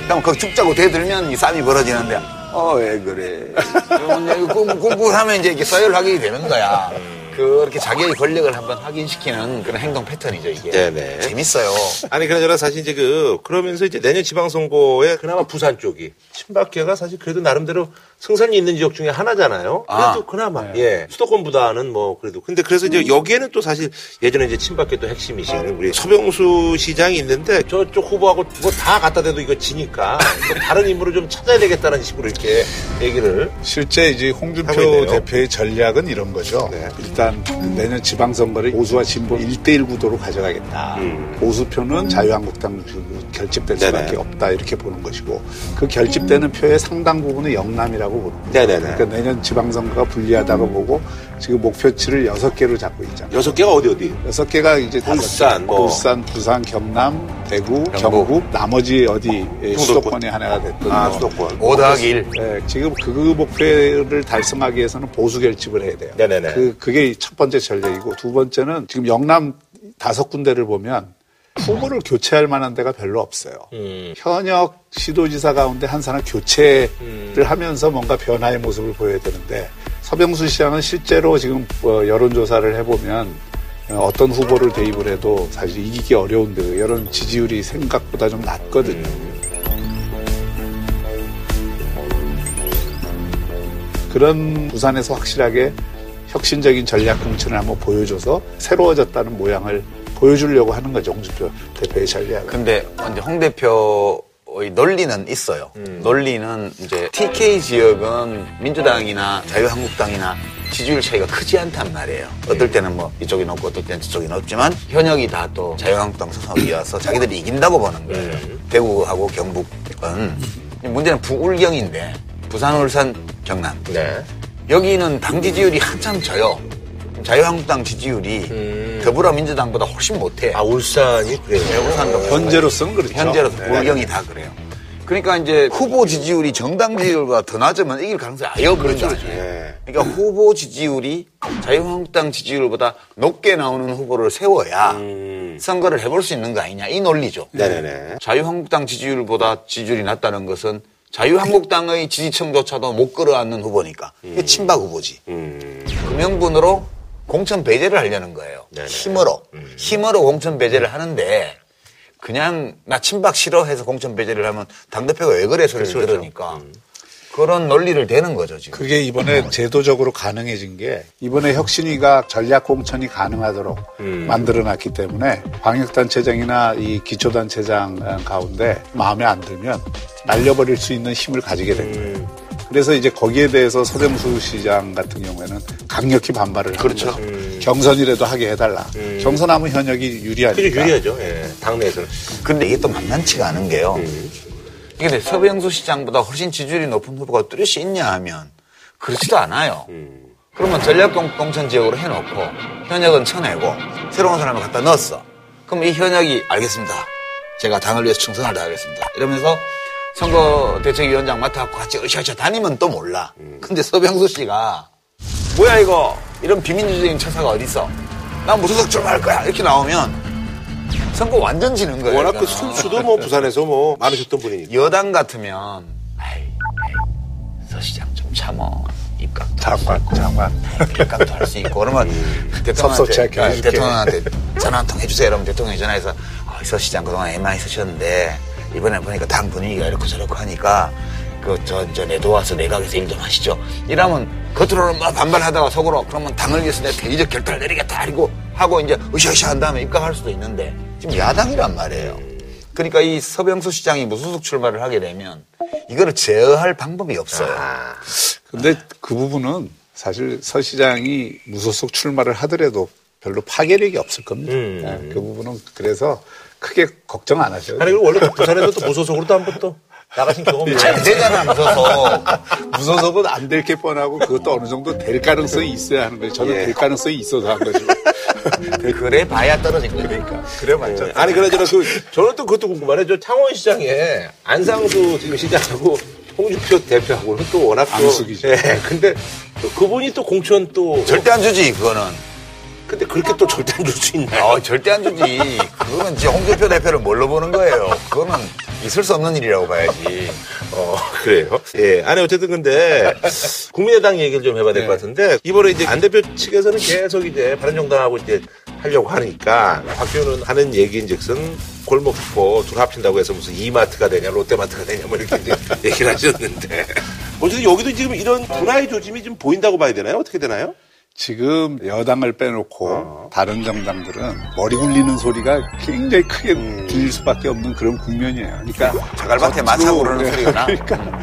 그럼 거기 죽자고 대들면 이 싸움이 벌어지는데, 어, 왜 그래. 꿀꿀 하면 이제 이게 서열 확인이 되는 거야. 그렇게 자기의 권력을 한번 확인시키는 그런 행동 패턴이죠, 이게. 네네. 재밌어요. 아니 그러나 사실 이제 그 그러면서 이제 내년 지방선거에 그나마 부산 쪽이 친박계가 사실 그래도 나름대로 승산이 있는 지역 중에 하나잖아요. 그래도 아. 그나마 예 수도권보다는 뭐 그래도 근데 그래서 이제 여기에는 또 사실 예전에 이제 친박계 또 핵심이신 우리 서병수 시장이 있는데 저쪽 후보하고 뭐 다 갖다 대도 이거 지니까 또 다른 인물을 좀 찾아야 되겠다는 식으로 이렇게 얘기를 실제 이제 홍준표. 대표의 전략은 이런 거죠. 네. 일단 내년 지방선거를 보수와 진보 1대1 구도로 가져가겠다. 보수표는 자유한국당 그 결집될 네네. 수밖에 없다 이렇게 보는 것이고 그 결집되는 표의 상당 부분은 영남이라고 보는 거예요. 네네네. 그러니까 내년 지방선거가 불리하다고 보고 지금 목표치를 6개로 잡고 있잖아요. 여섯 개가 어디 어디 여섯 개가 이제 울산, 개. 뭐. 울산, 부산, 경남, 대구, 경북. 경북, 나머지 어디 예, 수도권. 수도권이 하나가 됐든 아 뭐. 수도권 5 더하기 1. 예, 지금 그 목표를 달성하기 위해서는 보수 결집을 해야 돼요. 네네네. 그, 그게 첫 번째 전략이고 두 번째는 지금 영남 다섯 군데를 보면 후보를 교체할 만한 데가 별로 없어요. 음. 현역 시도지사 가운데 한 사람 교체를 하면서 뭔가 변화의 모습을 보여야 되는데 서병수 시장은 실제로 지금 어, 여론조사를 해보면 어, 어떤 후보를 대입을 해도 사실 이기기 어려운데 여론 지지율이 생각보다 좀 낮거든요. 그런 부산에서 확실하게 혁신적인 전략 공천을 한번 보여줘서 새로워졌다는 모양을 보여주려고 하는 거죠 홍준표 대표의 전략은. 근데 이제 홍 대표 의 논리는 있어요. 논리는 이제 TK 지역은 민주당이나 자유한국당이나 지지율 차이가 크지 않단 말이에요. 어떨 때는 뭐 이쪽이 높고 어떨 때는 저쪽이 높지만 현역이 다 또 자유한국당 소속이어서 자기들이 이긴다고 보는 거예요. 대구하고 경북은 문제는 부울경인데 부산, 울산, 경남 네. 여기는 당 지지율이 한참 져요. 자유한국당 지지율이 더불어민주당보다 훨씬 못해. 아 울산이 그래요 울산도 현재로서는 그렇죠. 현재로서 네. 불경이 다 그래요. 그러니까 이제 후보 지지율이 정당 지지율보다 더 낮으면 이길 가능성이 아예 없는 거죠. 예. 그러니까 후보 지지율이 자유한국당 지지율보다 높게 나오는 후보를 세워야 음. 선거를 해볼 수 있는 거 아니냐 이 논리죠. 네네네 자유한국당 지지율보다 지지율이 낮다는 것은 자유한국당의 지지층조차도 못 끌어안는 후보니까 이게 친박 후보지. 음. 그 명분으로 공천 배제를 하려는 거예요. 네네. 힘으로. 힘으로 공천 배제를 하는데 그냥 나 친박 싫어해서 공천 배제를 하면 당대표가 왜 그래 소리를 그렇죠. 들으니까 그런 논리를 대는 거죠 지금. 그게 이번에 제도적으로 가능해진 게 이번에 혁신위가 전략 공천이 가능하도록 만들어 놨기 때문에 광역단체장이나 이 기초단체장 가운데 마음에 안 들면 날려버릴 수 있는 힘을 가지게 된 거예요. 그래서 이제 거기에 대해서 서대무수 시장 같은 경우에는 강력히 반발을 그렇죠. 하는 거죠. 경선이라도 하게 해달라. 경선하면 현역이 유리하니까. 그게 유리하죠. 예, 당내에서는. 근데 이게 또 만만치가 않은 게요. 이게 근데 서병수 시장보다 훨씬 지지율이 높은 후보가 뚜렷이 있냐 하면 그렇지도 않아요. 그러면 전략공천 지역으로 해놓고 현역은 쳐내고 새로운 사람을 갖다 넣었어. 그럼 이 현역이 알겠습니다. 제가 당을 위해서 충성을 다하겠습니다. 이러면서 선거대책위원장 맡아갖고 같이 으쌰으쌰 다니면 또 몰라. 근데 서병수 씨가 뭐야 이거 이런 비민주적인 처사가 어딨어? 난 무소속 출마할 거야 이렇게 나오면 선거 완전 지는 거예요. 워낙 그. 선수도 뭐 부산에서 뭐 많으셨던 분이니까. 여당 같으면 아이, 아이, 서 시장 좀 참어 입각 장관, 장관. 입각도 할 수 있고 그러면 않게 대통령한테. 대통령한테 전화 한 통 해주세요. 그러면 대통령이 전화해서 어, 서 시장 그동안 애 많이 쓰셨는데 이번에 보니까 당 분위기가 이렇게 저렇게 하니까 그저 저 내 도와서 내각에서 일 좀 하시죠. 이러면 겉으로는 막 반발하다가 속으로 그러면 당을 위해서 내 대의적 결단을 내리겠다 이러고 하고 이제 으쌰으쌰 한 다음에 입각할 수도 있는데 지금 야당이란 말이에요. 그러니까 이 서병수 시장이 무소속 출마를 하게 되면 이거를 제어할 방법이 없어요. 근데 그 부분은 사실 서 시장이 무소속 출마를 하더라도 별로 파괴력이 없을 겁니다. 음. 네, 그 부분은 그래서 크게 걱정 안 하셔도 아니. 그리고 원래 부산에서 또 무소속으로도 한번 또 나가신 경험이 잘 되잖아, 무소속. 무소속은 안 될 게 뻔하고 그것도 어느 정도 될 가능성이 있어야 하는 거예요. 저는 예. 될 가능성이 있어서 한 거죠. 그래 봐야 떨어진 거니까. 그러니까. 그래 맞죠. 아니 그러저나 그 저는 또 그것도 궁금하네. 저 창원시장에 안상수 지금 시장하고 홍준표 대표하고는 또 워낙 또 앙숙이죠. 예. 근데 또 그분이 또 공천 또 절대 안 주지, 그거는. 근데 그렇게 또 절대 안 줄 수 있나요? 어, 절대 안 주지. 그거는 이제 홍준표 대표를 뭘로 보는 거예요. 그거는 있을 수 없는 일이라고 봐야지. 어, 그래요? 예. 아니, 어쨌든 근데, 국민의당 얘기를 좀 해봐야 될 것 같은데, 이번에 이제 안 대표 측에서는 계속 이제 바른정당하고 이제 하려고 하니까, 박지원은 하는 얘기인 즉슨, 골목포 둘 합친다고 해서 무슨 이마트가 되냐, 롯데마트가 되냐, 뭐 이렇게 이제 얘기를 하셨는데. 어쨌든 여기도 지금 이런 분화의 조짐이 좀 보인다고 봐야 되나요? 어떻게 되나요? 지금 여당을 빼놓고 다른 정당들은 머리 굴리는 소리가 굉장히 크게 들릴 수밖에 없는 그런 국면이에요. 그러니까 자갈밭에 겉으로- 마차 고르는 네, 소리가 나. 그러니까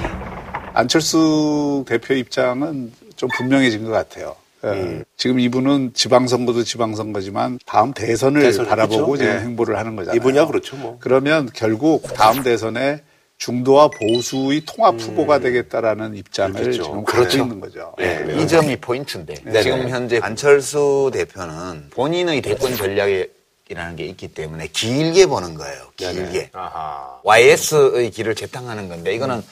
안철수 대표 입장은 좀 분명해진 것 같아요. 예. 지금 이분은 지방선거도 지방선거지만 다음 대선을 대선, 바라보고 그렇죠. 지금 예. 행보를 하는 거잖아요. 이분야 그렇죠, 뭐. 그러면 결국 다음 대선에 중도와 보수의 통합 후보가 되겠다라는 입장을 그렇겠죠. 지금 그렇죠. 있는 거죠. 네. 예. 이 점이 포인트인데. 네네. 지금 현재 안철수 대표는 본인의 대권 전략이라는 게 있기 때문에 길게 보는 거예요. 길게. 아하. YS의 길을 재탕하는 건데 이거는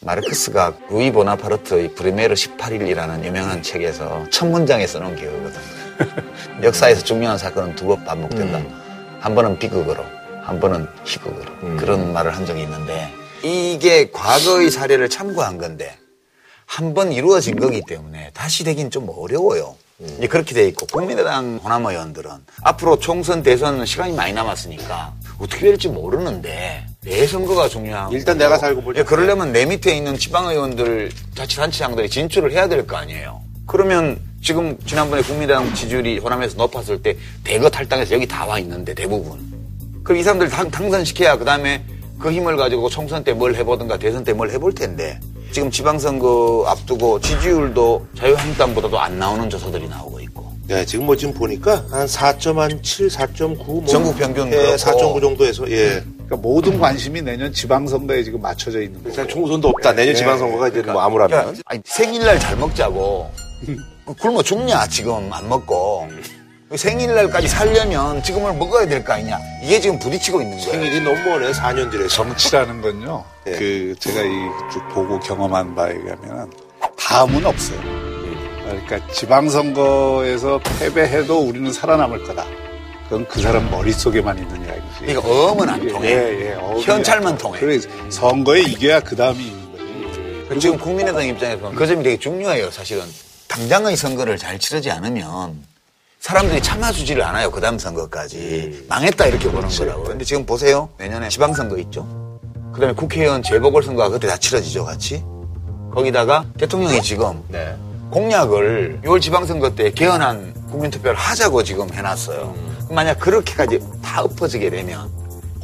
마르크스가 루이 보나파르트의 브리메르 18일이라는 유명한 책에서 첫 문장에 써놓은 기억이거든. 역사에서 중요한 사건은 두 번 반복된다. 한 번은 비극으로, 한 번은 희극으로. 그런 말을 한 적이 있는데 이게 과거의 사례를 참고한 건데 한 번 이루어진 거기 때문에 다시 되긴 좀 어려워요. 이제 그렇게 돼 있고 국민의당 호남 의원들은 앞으로 총선 대선 시간이 많이 남았으니까 어떻게 될지 모르는데 내 선거가 중요한 일단. 내가 살고 보자. 예, 그러려면 내 밑에 있는 지방 의원들 자치단체장들이 진출을 해야 될 거 아니에요. 그러면 지금 지난번에 국민의당 지지율이 호남에서 높았을 때 대거 탈당해서 여기 다 와 있는데 대부분. 그럼 이 사람들 당, 당선시켜야 그 다음에 그 힘을 가지고 총선 때 뭘 해보든가 대선 때 뭘 해볼 텐데 지금 지방선거 앞두고 지지율도 자유한국당보다도 안 나오는 조사들이 나오고 있고 네, 지금 뭐 지금 보니까 한 4.7, 4.9. 뭐 전국 평균 예, 그렇고. 4.9 정도에서, 예. 그러니까 모든 관심이 내년 지방선거에 지금 맞춰져 있는 거예요. 총선도 없다. 내년 네. 지방선거가 이제 뭐 야, 아무라면. 아니, 생일날 잘 먹자고. 굶어 죽냐, 지금 안 먹고. 생일날까지 살려면 지금을 먹어야 될 거 아니냐. 이게 지금 부딪히고 있는 거예요. 생일이 너무 멀네, 4년 뒤래서. 정치라는 건요. 예. 그 제가 이쭉 보고 경험한 바에 의하면 다음은 없어요. 그러니까 지방선거에서 패배해도 우리는 살아남을 거다. 그건 그 사람 머릿속에만 있는 이야기지. 그러니까 어음은 안 통해. 예, 예, 현찰만 안 통해. 그래 선거에 이겨야 그 다음이 있는 거지. 지금 국민의당 입장에서 보면 그 점이 되게 중요해요, 사실은. 당장의 선거를 잘 치르지 않으면 사람들이 참아주지를 않아요, 그 다음 선거까지. 망했다, 이렇게 보는 거라고. 근데 지금 보세요. 내년에 지방선거 있죠? 그 다음에 국회의원 재보궐선거가 그때 다 치러지죠, 같이? 거기다가 대통령이 지금 네. 공약을 6월 지방선거 때 개헌한 국민투표를 하자고 지금 해놨어요. 만약 그렇게까지 다 엎어지게 되면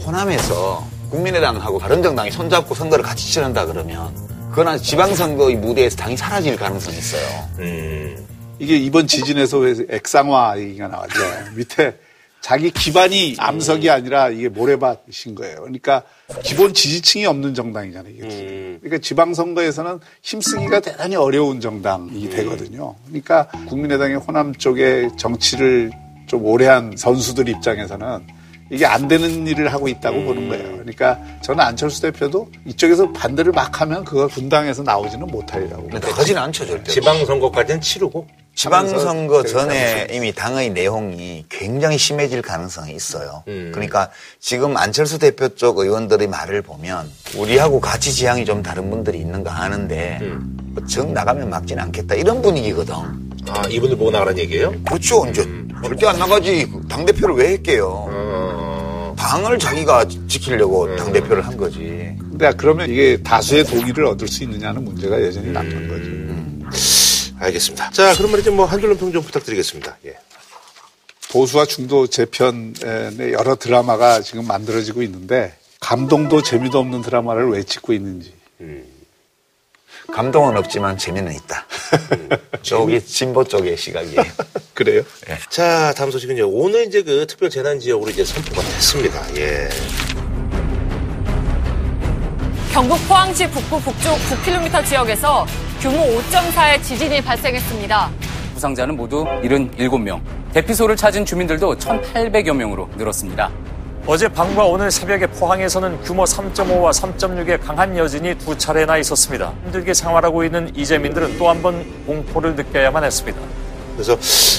호남에서 국민의당하고 바른정당이 손잡고 선거를 같이 치른다 그러면 그건 지방선거의 무대에서 당이 사라질 가능성이 있어요. 음. 이게 이번 지진에서 왜 액상화 얘기가 나왔죠. 밑에 자기 기반이 암석이 아니라 이게 모래밭인 거예요. 그러니까 기본 지지층이 없는 정당이잖아요. 이게. 음. 그러니까 지방선거에서는 힘쓰기가 대단히 어려운 정당이 되거든요. 그러니까 국민의당의 호남 쪽의 정치를 좀 오래 한 선수들 입장에서는 이게 안 되는 일을 하고 있다고 보는 거예요. 그러니까 저는 안철수 대표도 이쪽에서 반대를 막 하면 그거 분당에서 나오지는 못하리라고. 나가지는 않죠, 절대. 지방선거까지는 치르고 지방선거 전에 이미 당의 내용이 굉장히 심해질 가능성이 있어요. 음. 그러니까 지금 안철수 대표 쪽 의원들의 말을 보면 우리하고 가치 지향이 좀 다른 분들이 있는가 하는데 뭐정 나가면 막지는 않겠다 이런 분위기거든. 아 이분들 보고 나가라는 얘기예요? 그렇죠. 이제 절대 안 나가지. 당대표를 왜 했게요? 어. 당을 자기가 지키려고 당 대표를 한 거지. 근데 그러면 이게 다수의 동의를 얻을 수 있느냐는 문제가 여전히 남는 거죠. 알겠습니다. 자 그럼 말이죠 뭐 한 줄로 평좀 부탁드리겠습니다. 예. 보수와 중도 재편의 여러 드라마가 지금 만들어지고 있는데 감동도 재미도 없는 드라마를 왜 찍고 있는지. 감동은 없지만 재미는 있다. 저기 진보 쪽의 시각이에요. 그래요? 자 다음 소식은요. 오늘 이제 그 특별 재난 지역으로 이제 선포가 됐습니다. 예. 경북 포항시 북부 북쪽 9km 지역에서 규모 5.4의 지진이 발생했습니다. 부상자는 모두 77명. 대피소를 찾은 주민들도 1,800여 명으로 늘었습니다. 어제 밤과 오늘 새벽에 포항에서는 규모 3.5와 3.6의 강한 여진이 두 차례나 있었습니다. 힘들게 생활하고 있는 이재민들은 또 한 번 공포를 느껴야만 했습니다. 그래서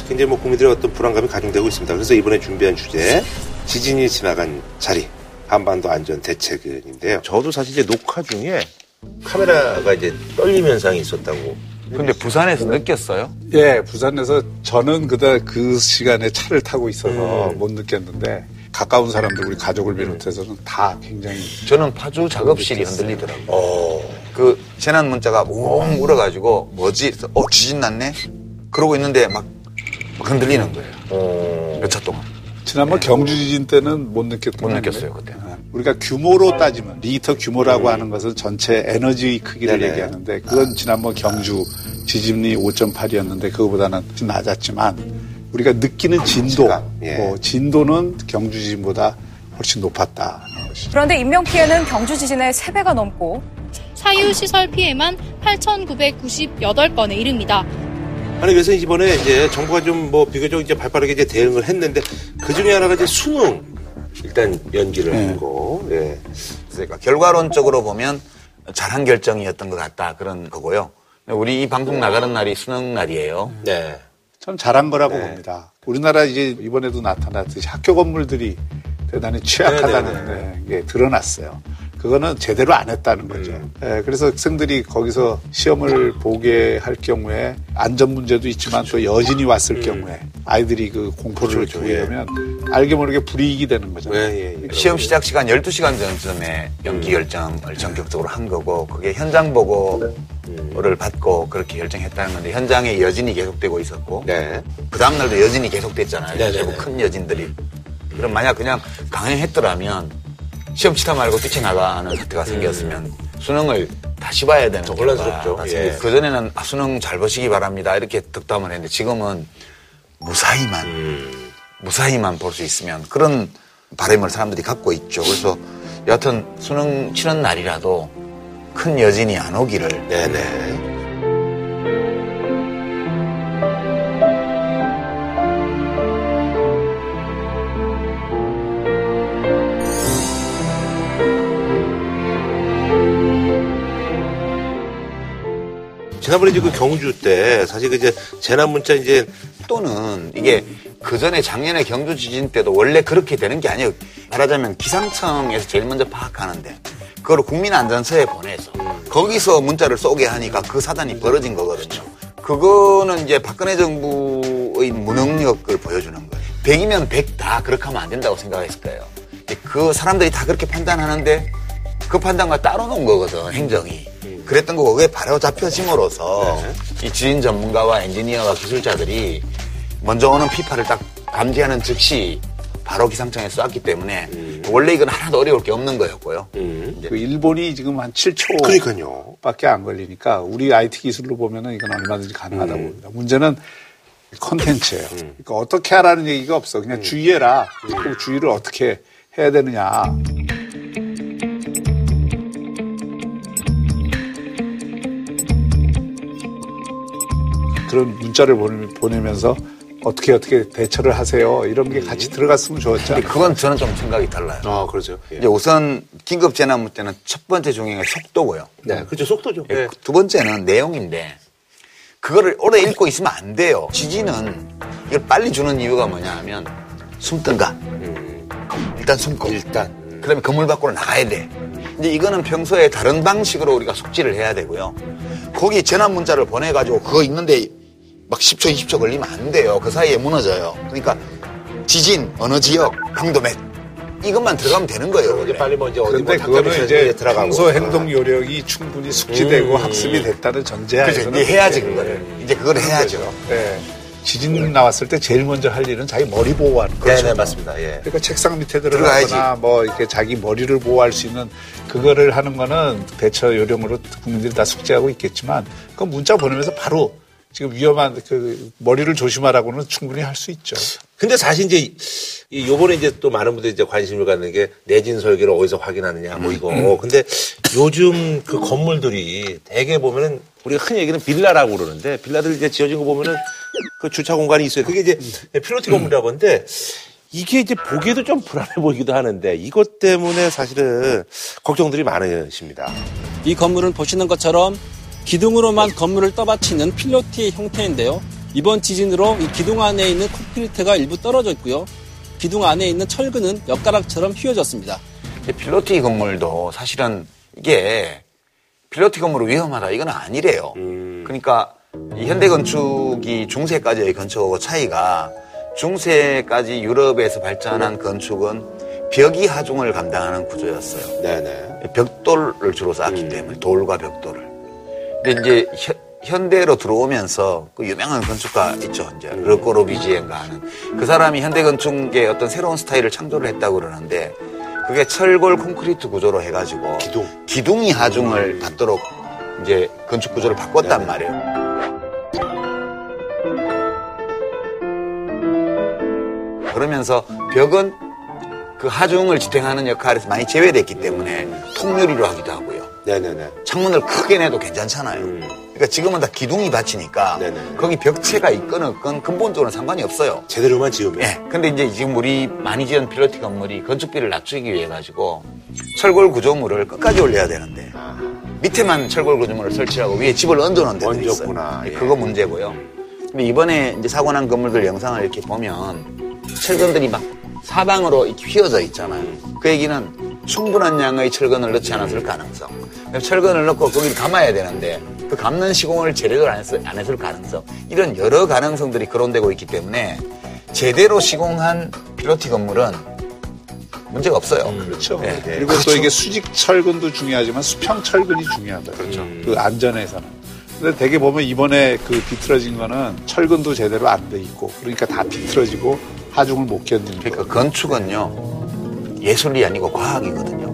굉장히 뭐 국민들의 어떤 불안감이 가중되고 있습니다. 그래서 이번에 준비한 주제 지진이 지나간 자리 한반도 안전 대책인데요. 저도 사실 이제 녹화 중에 카메라가 이제 떨림 현상이 있었다고. 근데 부산에서 느꼈어요? 예, 부산에서 저는 그다 그 시간에 차를 타고 있어서 못 느꼈는데 가까운 사람들 우리 가족을 비롯해서는 다 굉장히 저는 파주 작업실이 흔들리더라고요. 어. 그 재난 문자가 웅 울어가지고 뭐지? 어 지진 났네. 그러고 있는데 막, 막 흔들리는 거예요. 어. 몇차 동안. 지난번 경주 지진 때는 못 느꼈던 못것 느꼈어요. 그때. 우리가 규모로 따지면 리터 규모라고 하는 것은 전체 에너지 크기를 네네. 얘기하는데 그건 지난번 경주 지진이 5.8이었는데 그거보다는 좀 낮았지만 우리가 느끼는 진도, 예. 어, 진도는 경주 지진보다 훨씬 높았다. 그런데 인명 피해는 경주 지진의 3배가 넘고 사유 시설 피해만 8,998건에 이릅니다. 아니 그래서 이번에 이제 정부가 좀 뭐 비교적 이제 발빠르게 이제 대응을 했는데 그 중에 하나가 이제 수능 일단 연기를 네. 한 거. 예. 그러니까 결과론적으로 보면 잘한 결정이었던 것 같다 그런 거고요. 우리 이 방송 나가는 날이 수능 날이에요. 네. 전 잘한 거라고 네. 봅니다. 우리나라 이제 이번에도 나타났듯이 학교 건물들이 대단히 취약하다는 네네네. 게 드러났어요. 그거는 제대로 안 했다는 거죠. 음. 예, 그래서 학생들이 거기서 시험을 보게 할 경우에 안전 문제도 있지만 또 여진이 왔을 경우에 아이들이 그 공포를 그렇죠, 그렇죠. 보이면 알게 모르게 불이익이 되는 예, 거잖아요. 예, 예. 시험 시작 시간 12시간 전쯤에 연기 결정을 전격적으로 한 거고 그게 현장 보고를 받고 그렇게 결정했다는 건데 현장에 여진이 계속되고 있었고 네. 그 다음날도 여진이 계속됐잖아요. 네네네. 최고 큰 여진들이. 그럼 만약 그냥 강행했더라면 시험 치다 말고 뛰쳐나가는 사태가 생겼으면 수능을 다시 봐야 되는. 경우가 예. 생겼어요. 그전에는 아, 수능 잘 보시기 바랍니다. 이렇게 덕담을 했는데 지금은 무사히만 음. 무사히만 볼 수 있으면 그런 바람을 사람들이 갖고 있죠. 그래서 여하튼 수능 치는 날이라도 큰 여진이 안 오기를 네네. 지난번에 이제 그 경주 때 사실 그 이제 재난 문자 이제 또는 이게 그 전에 작년에 경주 지진 때도 원래 그렇게 되는 게 아니에요. 말하자면 기상청에서 제일 먼저 파악하는데 그걸 국민안전처에 보내서 거기서 문자를 쏘게 하니까 그 사단이 벌어진 거거든요. 그거는 이제 박근혜 정부의 무능력을 보여주는 거예요. 100이면 100 다 그렇게 하면 안 된다고 생각했을 거예요. 그 사람들이 다 그렇게 판단하는데 그 판단과 따로 놓은 거거든, 행정이. 그랬던 거고 그게 바로 잡혀짐으로써 이 지진 전문가와 엔지니어와 기술자들이 먼저 오는 피파를 딱 감지하는 즉시 바로 기상청에 쏘았기 때문에 원래 이건 하나도 어려울 게 없는 거였고요. 그 일본이 지금 한 7초 그러니까요. 밖에 안 걸리니까 우리 IT 기술로 보면은 이건 얼마든지 가능하다고 봅니다. 문제는 컨텐츠예요. 그러니까 어떻게 하라는 얘기가 없어. 그냥 주의해라. 그 주의를 어떻게 해야 되느냐. 그런 문자를 보내- 보내면서 어떻게 어떻게 대처를 하세요. 이런 게 같이 들어갔으면 좋았죠. 근데 그건 저는 좀 생각이 달라요. 아, 그렇죠. 예. 이제 우선 긴급 재난물 때는 첫 번째 중요한 게 속도고요. 네, 그렇죠. 속도죠. 예, 예. 두 번째는 내용인데 그거를 오래 읽고 있으면 안 돼요. 지진은 이걸 빨리 주는 이유가 뭐냐 하면 숨든가. 일단 숨고. 일단. 그다음에 건물 밖으로 나가야 돼. 이제 이거는 평소에 다른 방식으로 우리가 속지를 해야 되고요. 거기 재난 문자를 보내가지고 그거 읽는데 막 10초, 20초 걸리면 안 돼요. 그 사이에 무너져요. 그러니까 지진, 어느 지역, 강도 몇. 이것만 들어가면 되는 거예요. 이제 빨리 먼저 어디 뭐 근데 그거는 닭갈비 이제 들어가고. 평소 행동 요령이 충분히 숙지되고 음. 학습이 됐다는 전제하에서 그죠. 이제 해야지, 그거를. 이제 그걸 해야죠. 네. 지진 나왔을 때 제일 먼저 할 일은 자기 머리 보호하는 거죠. 네, 네, 맞습니다. 예. 그러니까 책상 밑에. 들어가거나 뭐 이렇게 자기 머리를 보호할 수 있는 그거를 하는 거는 대처 요령으로 국민들이 다 숙지하고 있겠지만 그 문자 보내면서 바로 지금 위험한 그 머리를 조심하라고는 충분히 할 수 있죠. 근데 사실 이제 이 요번에 이제 또 많은 분들이 이제 관심을 갖는 게 내진 설계를 어디서 확인하느냐 뭐 이거. 근데 요즘 그 건물들이 대개 보면은 우리가 흔히 얘기는 빌라라고 그러는데 빌라들 이제 지어진 거 보면은 그 주차 공간이 있어요. 그게 이제 필로티 건물이라고 하는데 이게 이제 보기에도 좀 불안해 보이기도 하는데 이것 때문에 사실은 걱정들이 많으십니다. 이 건물은 보시는 것처럼 기둥으로만 건물을 떠받치는 필로티 형태인데요. 이번 지진으로 이 기둥 안에 있는 콘크리트가 일부 떨어져 있고요. 기둥 안에 있는 철근은 엿가락처럼 휘어졌습니다. 필로티 건물도 사실은 이게 필로티 건물은 위험하다 이건 아니래요. 그러니까 이 현대 건축이 중세까지의 건축하고 차이가 중세까지 유럽에서 발전한 건축은 벽이 하중을 감당하는 구조였어요. 네네. 벽돌을 주로 쌓았기 때문에 돌과 벽돌을. 근데 이제 현, 현대로 들어오면서 그 유명한 건축가 있죠. 이제 르꼬로비지엔가 하는 그 사람이 현대 건축의 어떤 새로운 스타일을 창조를 했다고 그러는데 그게 철골 콘크리트 구조로 해가지고 기둥. 이 하중을 받도록 이제 건축 구조를 바꿨단 말이에요. 그러면서 벽은 그 하중을 지탱하는 역할에서 많이 제외됐기 때문에 통유리로 하기도 하고요. 네네네. 창문을 크게 내도 괜찮잖아요. 그러니까 지금은 다 기둥이 받치니까 네네. 거기 벽체가 있건 없건 근본적으로는 상관이 없어요. 제대로만 지으면. 예. 근데 이제 지금 우리 많이 지은 필로티 건물이 건축비를 낮추기 위해 가지고 철골 구조물을 끝까지 올려야 되는데 밑에만 철골 구조물을 설치하고 위에 집을 얹어놓은 데도 있어요. 얹었구나. 예. 그거 문제고요. 근데 이번에 이제 사고 난 건물들 영상을 이렇게 보면 철근들이 막 사방으로 이렇게 휘어져 있잖아요. 그 얘기는 충분한 양의 철근을 넣지 않았을 가능성. 그럼 철근을 넣고 거기를 감아야 되는데 그 감는 시공을 제대로 안, 했, 안 했을 가능성. 이런 여러 가능성들이 거론되고 있기 때문에 제대로 시공한 필로티 건물은 문제가 없어요. 그렇죠. 예. 그리고 또 이게 수직 철근도 중요하지만 수평 철근이 중요하다. 그렇죠. 그 안전에서는. 근데 대개 보면 이번에 그 비틀어진 거는 철근도 제대로 안 돼 있고 그러니까 다 비틀어지고 하중을 못 견디는 그러니까 건축은요 예술이 아니고 과학이거든요.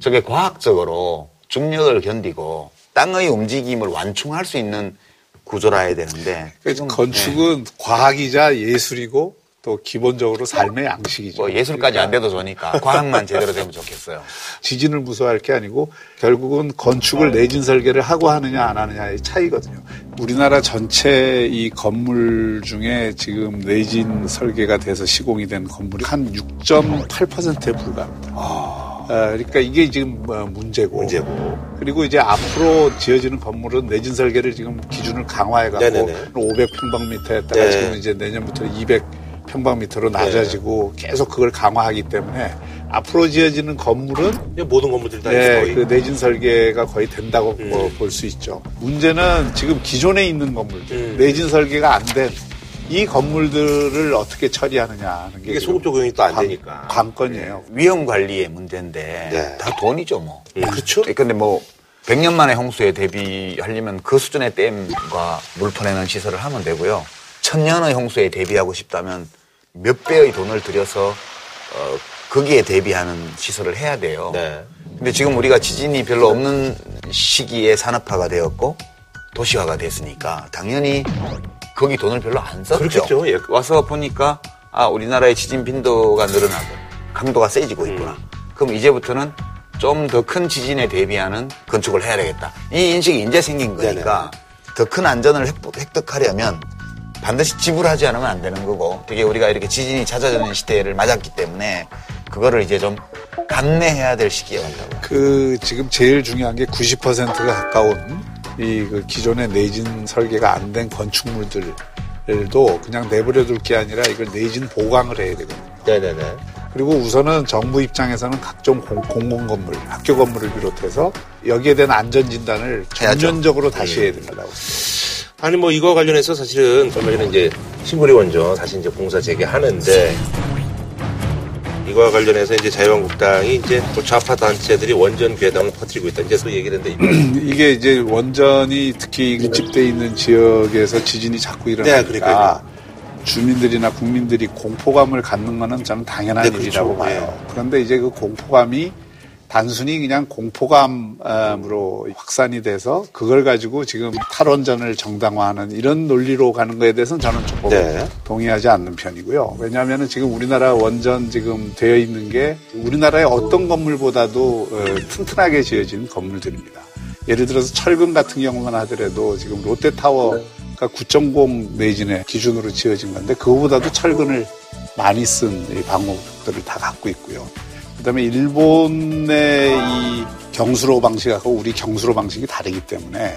저게 과학적으로 중력을 견디고 땅의 움직임을 완충할 수 있는 구조라 해야 되는데 그래서 건축은 과학이자 예술이고 또 기본적으로 삶의 양식이죠. 뭐 예술까지 안 돼도 좋으니까 과학만 제대로 되면 좋겠어요. 지진을 무서워할 게 아니고 결국은 건축을 내진 설계를 하고 하느냐 안 하느냐의 차이거든요. 우리나라 전체 이 건물 중에 지금 내진 설계가 돼서 시공이 된 건물이 한 6.8%에 불과합니다. 아, 그러니까 이게 지금 뭐 문제고. 문제고. 그리고 이제 앞으로 지어지는 건물은 내진 설계를 지금 기준을 강화해갖고 네네네. 500평방미터였다가 네. 지금 이제 내년부터 200 평방미터로 낮아지고 계속 그걸 강화하기 때문에 앞으로 지어지는 건물은 모든 건물들이 다 네, 거의. 그 내진 설계가 거의 된다고 음. 볼수 있죠. 문제는 지금 기존에 있는 건물들, 음. 내진 설계가 안 된 이 건물들을 어떻게 처리하느냐 하는 게 이게 소급 적용이 또안 관- 되니까. 관건이에요. 위험 관리의 문제인데 네. 다 돈이죠 뭐. 음, 그렇죠. 근데 뭐 100년 만에 홍수에 대비하려면 그 수준의 댐과 물 퍼내는 시설을 하면 되고요. 천년의 홍수에 대비하고 싶다면 몇 배의 돈을 들여서 어, 거기에 대비하는 시설을 해야 돼요. 네. 근데 지금 우리가 지진이 별로 없는 시기에 산업화가 되었고 도시화가 됐으니까 당연히 거기 돈을 별로 안 썼죠. 그렇겠죠. 예. 와서 보니까 아 우리나라의 지진 빈도가 늘어나고 강도가 세지고 있구나. 그럼 이제부터는 좀 더 큰 지진에 대비하는 건축을 해야 되겠다. 이 인식이 이제 생긴 거니까 더 큰 안전을 획- 획득하려면 반드시 지불하지 않으면 안 되는 거고 되게 우리가 이렇게 지진이 잦아드는 시대를 맞았기 때문에 그거를 이제 좀 감내해야 될 시기에 왔다고. 그 지금 제일 중요한 게 90%가 가까운 이 그 기존의 내진 설계가 안 된 건축물들도 그냥 내버려 둘 게 아니라 이걸 내진 보강을 해야 되거든요. 네네네. 그리고 우선은 정부 입장에서는 각종 공, 공 건물, 학교 건물을 비롯해서 여기에 대한 안전 진단을. 전면적으로 다시 해야 된다고. 아니 뭐 이거 관련해서 사실은 얼마 전에 이제 신구리 원전 다시 이제 공사 재개하는데 이거와 관련해서 이제 자유한국당이 이제 또 좌파 단체들이 원전 괴담을 퍼뜨리고 있다. 이제 또 얘기를 했는데 이게 이제 원전이 특히 밀집돼 있는 지역에서 지진이 자꾸 네, 일어나니까 그러니까요. 주민들이나 국민들이 공포감을 갖는 거는 저는 당연한 네, 그렇죠. 일이라고 봐요. 그런데 이제 그 공포감이 단순히 그냥 공포감으로 확산이 돼서 그걸 가지고 지금 탈원전을 정당화하는 이런 논리로 가는 거에 대해서는 저는 조금 네. 동의하지 않는 편이고요. 왜냐하면 지금 우리나라 원전 지금 되어 있는 게 우리나라의 어떤 건물보다도 어, 튼튼하게 지어진 건물들입니다. 예를 들어서 철근 같은 경우만 하더라도 지금 롯데타워가 9.0 내진의 기준으로 지어진 건데 그거보다도 철근을 많이 쓴이 방어들을 다 갖고 있고요. 그다음에 일본의 이 경수로 방식하고 우리 경수로 방식이 다르기 때문에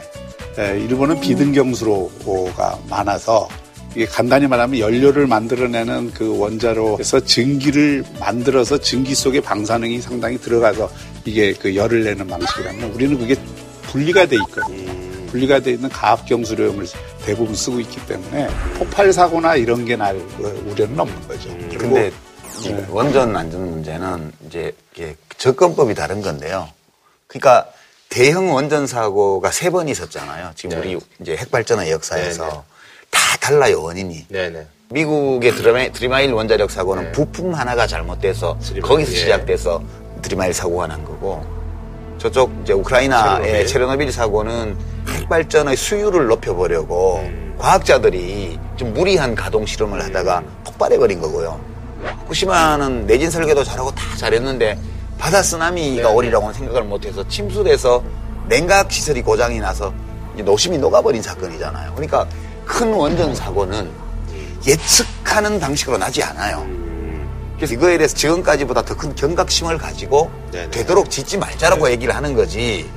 에, 일본은 비등 경수로가 많아서 이게 간단히 말하면 연료를 만들어내는 그 원자로에서 증기를 만들어서 증기 속에 방사능이 상당히 들어가서 이게 그 열을 내는 방식이라면 우리는 그게 분리가 돼 있거든요. 분리가 돼 있는 가압 경수료용을 대부분 쓰고 있기 때문에 폭발 사고나 이런 게 날 우려는 없는 거죠. 근데 이 네. 원전 안전 문제는 이제 접근법이 다른 건데요. 그러니까 대형 원전 사고가 세 번 있었잖아요. 지금 우리 이제 핵발전의 역사에서 네, 네. 다 달라요 원인이. 네네. 미국의 드라마, 드리마일 원자력 사고는 부품 하나가 잘못돼서 드리마일, 거기서 예. 시작돼서 드리마일 사고가 난 거고 저쪽 이제 우크라이나의 체르노빌. 체르노빌 사고는 핵발전의 수율을 높여보려고 음. 과학자들이 좀 무리한 가동 실험을 하다가 폭발해버린 거고요. 후쿠시마는 내진 설계도 잘하고 다 잘했는데 바다 쓰나미가 네. 오리라고는 생각을 못해서 침수돼서 냉각 시설이 고장이 나서 노심이 녹아버린 사건이잖아요. 그러니까 큰 원전 사고는 예측하는 방식으로 나지 않아요. 그래서 이거에 대해서 지금까지보다 더 큰 경각심을 가지고 네네. 되도록 짓지 말자라고 얘기를 하는 거지.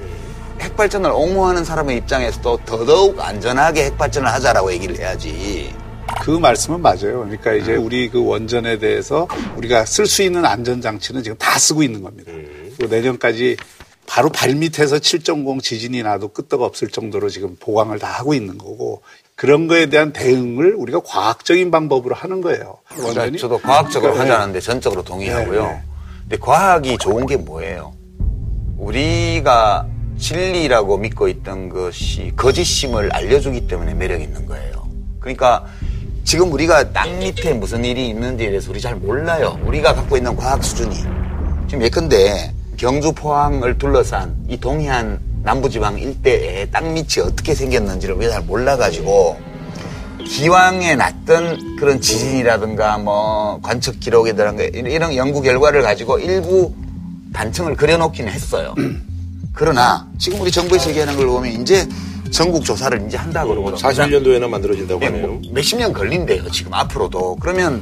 핵발전을 옹호하는 사람의 입장에서도 더더욱 안전하게 핵발전을 하자라고 얘기를 해야지. 그 말씀은 맞아요. 그러니까 이제 우리 그 원전에 대해서 우리가 쓸 수 있는 안전장치는 지금 다 쓰고 있는 겁니다. 그리고 내년까지 바로 발밑에서 7.0 지진이 나도 끄떡 없을 정도로 지금 보강을 다 하고 있는 거고 그런 거에 대한 대응을 우리가 과학적인 방법으로 하는 거예요. 그러니까 저도 과학적으로 그러니까 하자는데 전적으로 동의하고요. 네, 네. 근데 과학이 좋은 게 뭐예요? 우리가 진리라고 믿고 있던 것이 거짓임을 알려주기 때문에 매력 있는 거예요. 그러니까 지금 우리가 땅 밑에 무슨 일이 있는지에 대해서 우리 잘 몰라요. 우리가 갖고 있는 과학 수준이. 지금 예컨대 경주 포항을 둘러싼 이 동해안 남부지방 일대에 땅 밑이 어떻게 생겼는지를 우리가 잘 몰라가지고 기왕에 났던 그런 지진이라든가 뭐 관측 기록이라든가 이런 연구 결과를 가지고 일부 단층을 그려놓기는 했어요. 그러나 지금 우리 정부에서 얘기하는 걸 보면 이제 전국 조사를 이제 한다 그러고 41년도에나 만들어진다고 예, 하네요. 뭐 몇십 년 걸린대요, 지금 앞으로도. 그러면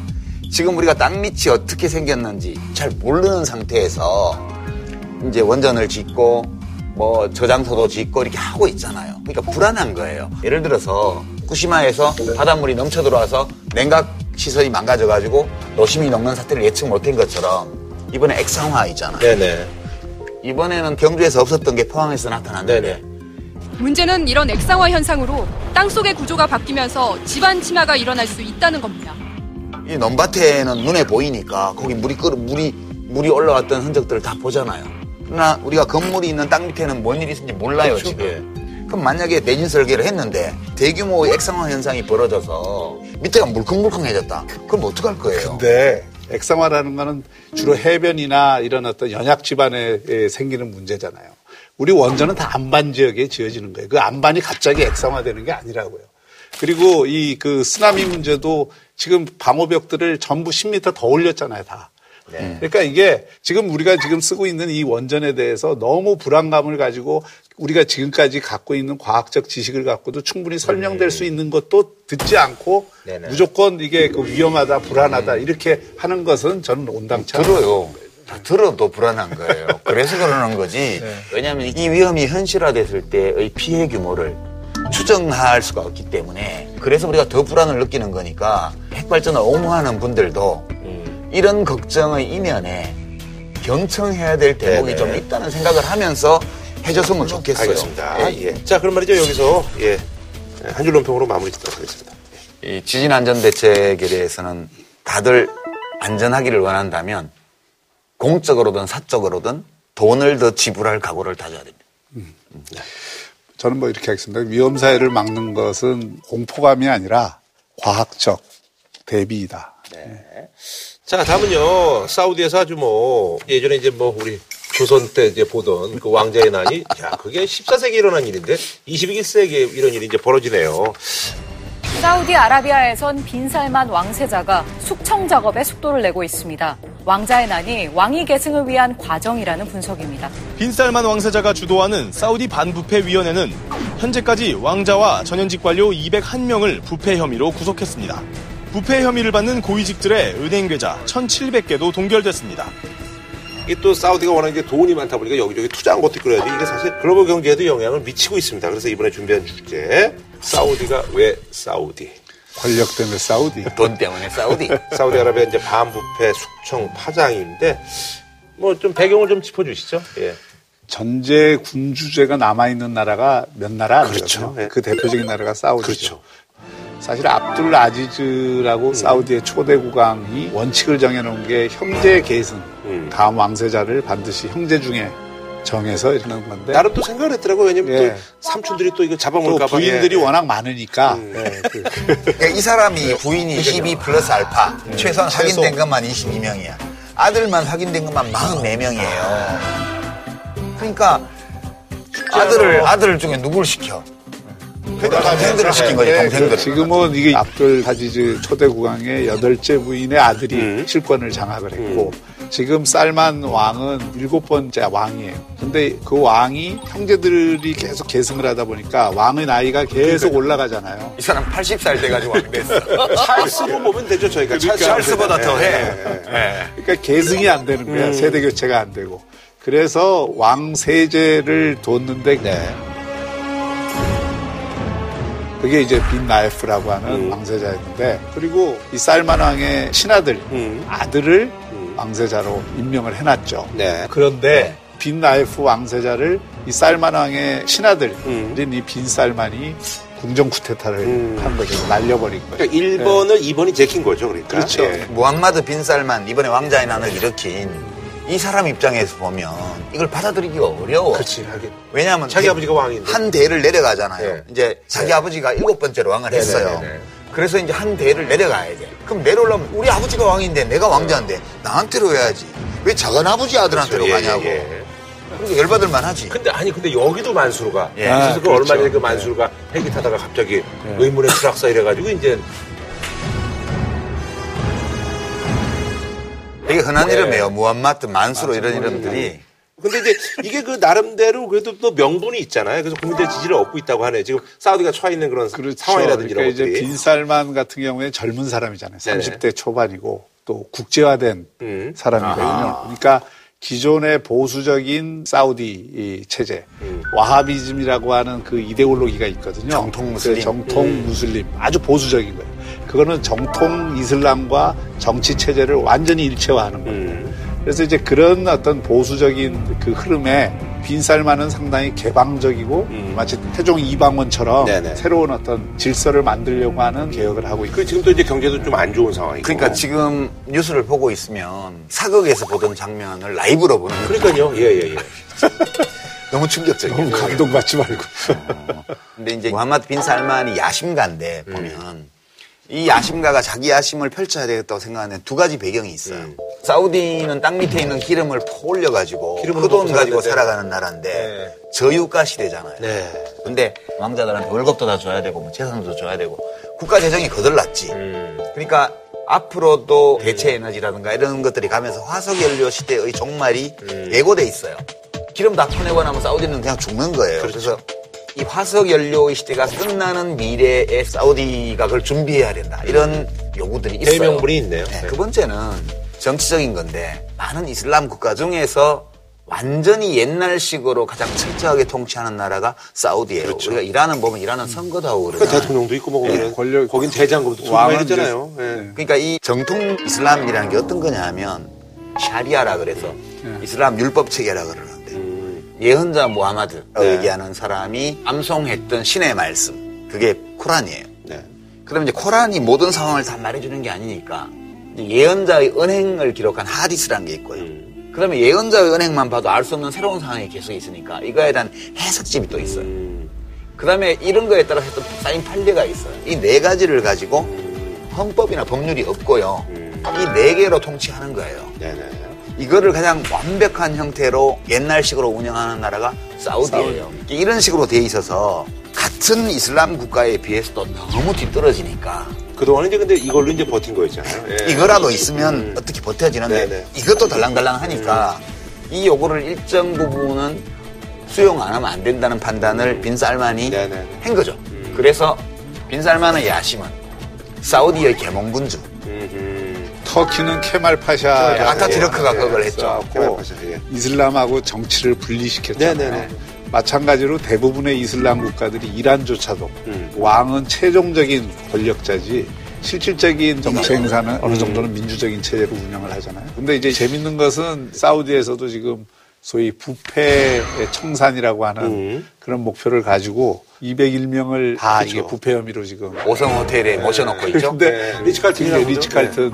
지금 우리가 땅 밑이 어떻게 생겼는지 잘 모르는 상태에서 이제 원전을 짓고 뭐 저장소도 짓고 이렇게 하고 있잖아요. 그러니까 불안한 거예요. 예를 들어서 후쿠시마에서 바닷물이 넘쳐 들어와서 냉각 시설이 망가져가지고 노심이 녹는 사태를 예측 못한 것처럼 이번에 액상화 있잖아요. 네네. 이번에는 경주에서 없었던 게 포항에서 나타났는데 문제는 이런 액상화 현상으로 땅속의 구조가 바뀌면서 집안 침하가 일어날 수 있다는 겁니다. 이 넘밭에는 눈에 보이니까 거기 물이 끓 물이 물이 올라왔던 흔적들을 다 보잖아요. 그러나 우리가 건물이 있는 땅 밑에는 뭔 일이 있는지 몰라요 그렇죠. 지금. 그럼 만약에 내진 설계를 했는데 대규모 액상화 현상이 벌어져서 밑에가 물컹물컹해졌다. 그럼 어떡할 거예요? 근데 액상화라는 거는 주로 해변이나 이런 어떤 연약 지반에 에, 생기는 문제잖아요. 우리 원전은 다 안반 지역에 지어지는 거예요. 그 안반이 갑자기 액상화되는 게 아니라고요. 그리고 이 그 쓰나미 문제도 지금 방호벽들을 전부 10m 더 올렸잖아요, 다. 그러니까 이게 지금 우리가 지금 쓰고 있는 이 원전에 대해서 너무 불안감을 가지고 우리가 지금까지 갖고 있는 과학적 지식을 갖고도 충분히 설명될 수 있는 것도 듣지 않고 네네. 무조건 이게 그 위험하다, 불안하다 이렇게 하는 것은 저는 온당치 않아요. 들어요. 들어도 불안한 거예요. 그래서 그러는 거지. 왜냐하면 이 위험이 현실화됐을 때의 피해 규모를 추정할 수가 없기 때문에 그래서 우리가 더 불안을 느끼는 거니까 핵발전을 옹호하는 분들도 이런 걱정의 이면에 경청해야 될 대목이 네네. 좀 있다는 생각을 하면서 해줬으면 좋겠어요. 알겠습니다. 예. 자, 그럼 말이죠. 여기서 예. 한 줄 논평으로 마무리 짓도록 하겠습니다. 이 지진 안전 대책에 대해서는 다들 안전하기를 원한다면 공적으로든 사적으로든 돈을 더 지불할 각오를 다져야 됩니다. 저는 뭐 이렇게 하겠습니다. 위험 사회를 막는 것은 공포감이 아니라 과학적 대비이다. 자, 다음은요. 사우디에서 아주 뭐 예전에 이제 뭐 우리 조선 때 이제 보던 그 왕자의 난이 야, 그게 14세기에 일어난 일인데 21세기에 이런 일이 이제 벌어지네요. 사우디아라비아에선 빈살만 왕세자가 숙청 작업에 속도를 내고 있습니다. 왕자의 난이 왕위 계승을 위한 과정이라는 분석입니다. 빈살만 왕세자가 주도하는 사우디 반부패 위원회는 현재까지 왕자와 전현직 관료 201명을 부패 혐의로 구속했습니다. 부패 혐의를 받는 고위직들의 은행 계좌 1,700개도 동결됐습니다. 이게 또 사우디가 워낙 이제 돈이 많다 보니까 여기저기 투자한 것도 있고야지 이게 사실 글로벌 경제에도 영향을 미치고 있습니다. 그래서 이번에 준비한 주제 사우디가 왜 사우디? 권력 때문에 사우디. 돈 때문에 사우디. 사우디아라비아 이제 반부패 숙청 파장인데 뭐 좀 배경을 좀 짚어주시죠. 예. 전제 군주제가 남아있는 나라가 몇 나라 아니거든요. 그렇죠. 그 대표적인 나라가 사우디죠. 그렇죠. 사실 압둘 아지즈라고 사우디의 초대 국왕이 원칙을 정해놓은 게 형제 계승, 음. 다음 왕세자를 반드시 형제 중에 정해서 이러는 건데 나름 또 생각을 했더라고요. 왜냐면 예. 또 삼촌들이 또 이거 또 잡아먹을까 봐. 부인들이 예, 예. 워낙 많으니까 예, 그- 그러니까 이 사람이 부인이 12 플러스 알파, 최소한 확인된 것만 22명이야. 아들만 확인된 것만 44명이에요. 그러니까 아들을, 아들 중에 누굴 시켜? 그러니까 동생들을 시킨 거지, 네, 동생들. 그 지금은 이게 압둘 하지즈 초대 국왕의 여덟째 부인의 아들이 음. 실권을 장악을 했고 지금 살만 왕은 일곱 번째 왕이에요. 근데 그 왕이 형제들이 계속 계승을 하다 보니까 왕의 나이가 계속 올라가잖아요. 이 사람 80살 돼가지고 왕 됐어. 찰스로 보면 되죠. 저희가 찰스 찰스보다 예, 더 예, 해. 예. 그러니까 계승이 안 되는 거야. 음. 세대 교체가 안 되고. 그래서 왕 세제를 뒀는데 네. 그게 이제 빈 나에프라고 하는 음. 왕세자였는데 그리고 이 살만 왕의 친아들 음. 아들을 음. 왕세자로 임명을 해놨죠. 네. 그런데 빈 나에프 왕세자를 이 살만 왕의 친아들인 음. 이빈 살만이 궁정 쿠데타를 음. 한 거죠. 날려버린 거예요. 그러니까 1번을 2번이 제킨 거죠. 그러니까. 그렇죠. 예. 무함마드 빈 살만 이번에 왕자의 난을 일으킨 이 사람 입장에서 보면 이걸 받아들이기가 어려워. 그렇지. 왜냐하면 자기 대- 아버지가 왕인데. 한 대를 내려가잖아요. 네. 이제 자기 네. 아버지가 일곱 번째로 왕을 네, 했어요. 그래서 이제 한 대를 내려가야 돼. 그럼 내려오려면 우리 아버지가 왕인데 내가 왕자인데 나한테로 해야지. 왜 작은 아버지 아들한테로 그렇죠. 예, 가냐고. 예, 예. 그러니까 열받을 만 하지. 근데 아니 근데 여기도 만수르가 예. 그래서 아, 그 그렇죠. 얼마 전에 그 만수르가 헬기 타다가 갑자기 의문의 추락사 이래가지고 이제 되게 흔한 네. 이름이에요. 무함마드, 만수로 이런 이름들이. 근데 이제 이게 그 나름대로 그래도 또 명분이 있잖아요. 그래서 국민들 지지를 얻고 있다고 하네요. 지금 사우디가 처해 있는 그런 상황이라든지 그러니까 이런 이제 것들이. 빈 살만 같은 경우에 젊은 사람이잖아요. 네네. 30대 초반이고 또 국제화된 음. 사람이거든요. 아하. 그러니까 기존의 보수적인 사우디 이 체제, 음. 와하비즘이라고 하는 그 이데올로기가 있거든요. 정통 무슬림. 그 정통 음. 무슬림. 아주 보수적인 거예요. 그거는 정통 이슬람과 정치 체제를 완전히 일체화하는 겁니다. 음. 그래서 이제 그런 어떤 보수적인 그 흐름에 빈살만은 상당히 개방적이고 마치 태종 이방원처럼 네네. 새로운 어떤 질서를 만들려고 하는 개혁을 하고 있고 그 지금 또 이제 경제도 좀 안 좋은 상황이고. 그러니까 지금 뉴스를 보고 있으면 사극에서 보던 장면을 라이브로 보는 거예요. 그러니까요. 예, 예, 예. 너무 충격적이에요. 너무 감동받지 말고. 근데 이제 무함마드 빈 살만이 야심가인데 보면 이 야심가가 자기 야심을 펼쳐야 되겠다고 생각하는 두 가지 배경이 있어요. 사우디는 땅 밑에 있는 기름을 퍼 올려가지고 기름으로 그 돈 가지고. 살아가는 나라인데 저유가 시대잖아요. 네. 근데 왕자들한테 월급도 다 줘야 되고 뭐 재산도 줘야 되고 국가 재정이 거덜났지. 그러니까 앞으로도 대체 에너지라든가 이런 것들이 가면서 화석 연료 시대의 종말이 예고돼 있어요. 기름 다 퍼내고 나면 사우디는 그냥 죽는 거예요. 그래서 이 화석 연료의 시대가 끝나는 미래에 사우디가 그걸 준비해야 된다. 이런 요구들이 있어요. 대명분이 있네요. 네, 두 번째는 정치적인 건데 많은 이슬람 국가 중에서 완전히 옛날식으로 가장 철저하게 통치하는 나라가 사우디예요. 우리가 이란은 보면 이란은 선거도 하고 그러니까. 대통령도 있고 뭐 거기는 권력 거긴 대장금도 있잖아요. 예. 그러니까 이 정통 이슬람이라는 게 어떤 거냐면 샤리아라 그래서 이슬람 율법 체계라 그러는데 예언자 무하마드 네. 얘기하는 사람이 암송했던 신의 말씀 그게 코란이에요. 네. 그럼 이제 코란이 모든 상황을 다 말해주는 게 아니니까 예언자의 은행을 기록한 하디스라는 게 있고요. 그러면 예언자의 은행만 봐도 알 수 없는 새로운 상황이 계속 있으니까 이거에 대한 해석집이 또 있어요. 그 다음에 이런 거에 따라서 또 쌓인 판례가 있어요. 이 네 가지를 가지고 헌법이나 법률이 없고요. 이네 개로 통치하는 거예요. 네네. 이거를 가장 완벽한 형태로 옛날식으로 운영하는 나라가 사우디예요. 이런 식으로 돼 있어서 같은 이슬람 국가에 비해서도 너무 뒤떨어지니까 그동안은 이제 근데 이걸로 이제 버틴 거였잖아요. 예. 이거라도 있으면 어떻게 버텨지는데 네네. 이것도 달랑달랑 하니까 이 요구를 일정 부분은 수용 안 하면 안 된다는 판단을 빈 살만이 네네. 한 거죠. 그래서 빈 살만의 야심은 사우디의 계몽군주 터키는 케말 파샤. 아타티르크가 그걸 했죠. 고 이슬람하고 정치를 분리시켰잖아요. 네네네. 마찬가지로 대부분의 이슬람 국가들이 이란조차도 왕은 최종적인 권력자지 실질적인 정치. 행사는 어느 정도는 민주적인 체제로 운영을 하잖아요. 근데 이제 재밌는 것은 사우디에서도 지금 소위 부패의 청산이라고 하는 그런 목표를 가지고 201명을 다 이게 부패 혐의로 지금 5성 호텔에 모셔놓고 있죠. 근데 네, 리츠칼튼이라고 리츠 칼튼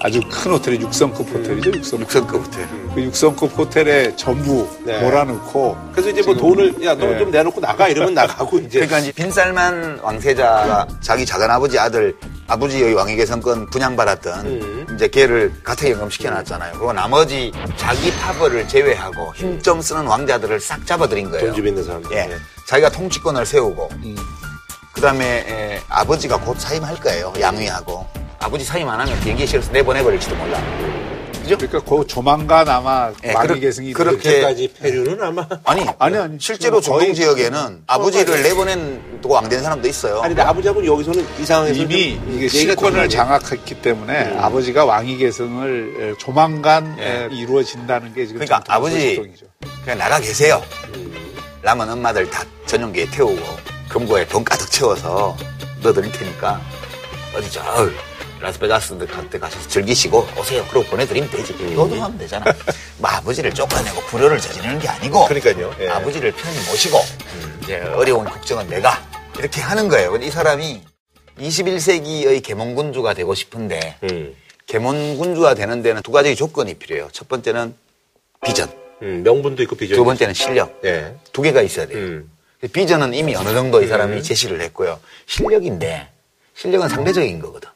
아주 큰 호텔이 6성급 호텔이죠. 6성급, 6성급 호텔. 그 6성급 호텔에 전부 네. 몰아넣고 그래서 이제 뭐 돈을 야 너 네. 좀 내놓고 나가 이러면 나가고 이제 그러니까 이제 빈살만 왕세자가 자기 작은 아버지 아들 아버지의 왕위 계승권 부여받았던 이제 걔를 가택 연금시켜 놨잖아요. 그리고 나머지 자기 파벌을 제외하고 힘 좀 쓰는 왕자들을 싹 잡아들인 거예요. 돈집 있는 사람. 예. 자기가 통치권을 세우고 그다음에 아버지가 곧 사임할 거예요. 양위하고 아버지 사임 안 하면 비행기 실어서 내보내버릴지도 몰라. 그죠? 그러니까 그 조만간 아마 예, 왕위 그렇- 계승이 그렇게- 그때까지 폐류는 아마 아니, 아니 아니 실제로 중동 지역에는 아버지를 내보낸 또 왕된 사람도 있어요. 아니 근데 아버지하고는 여기서는 이 상황에서 이미 좀 이게 실권을 좀 장악했기 때문에 아버지가 왕위 계승을 에, 조만간 에, 이루어진다는 게 지금 그러니까 아버지 소식통이죠. 그냥 나가 계세요. 남은 엄마들 다 전용기에 태우고 금고에 돈 가득 채워서 넣어드릴 테니까 어디 저 라스베가스 같은 가셔서 즐기시고 오세요. 그러고 보내드리면 되지. 너도 하면 되잖아. 뭐 아버지를 쫓아내고 불효를 저지르는 게 아니고 그러니까요. 예. 아버지를 편히 모시고 이제 어려운 국정은 내가 이렇게 하는 거예요. 근데 이 사람이 21세기의 계몽군주가 되고 싶은데 음. 계몽군주가 되는 데는 두 가지 조건이 필요해요. 첫 번째는 비전. 음, 명분도 있고 비전. 두 번째는 실력. 예. 두 개가 있어야 돼요. 음. 비전은 이미 어느 정도 이 사람이 제시를 했고요. 실력인데 실력은 상대적인 거거든.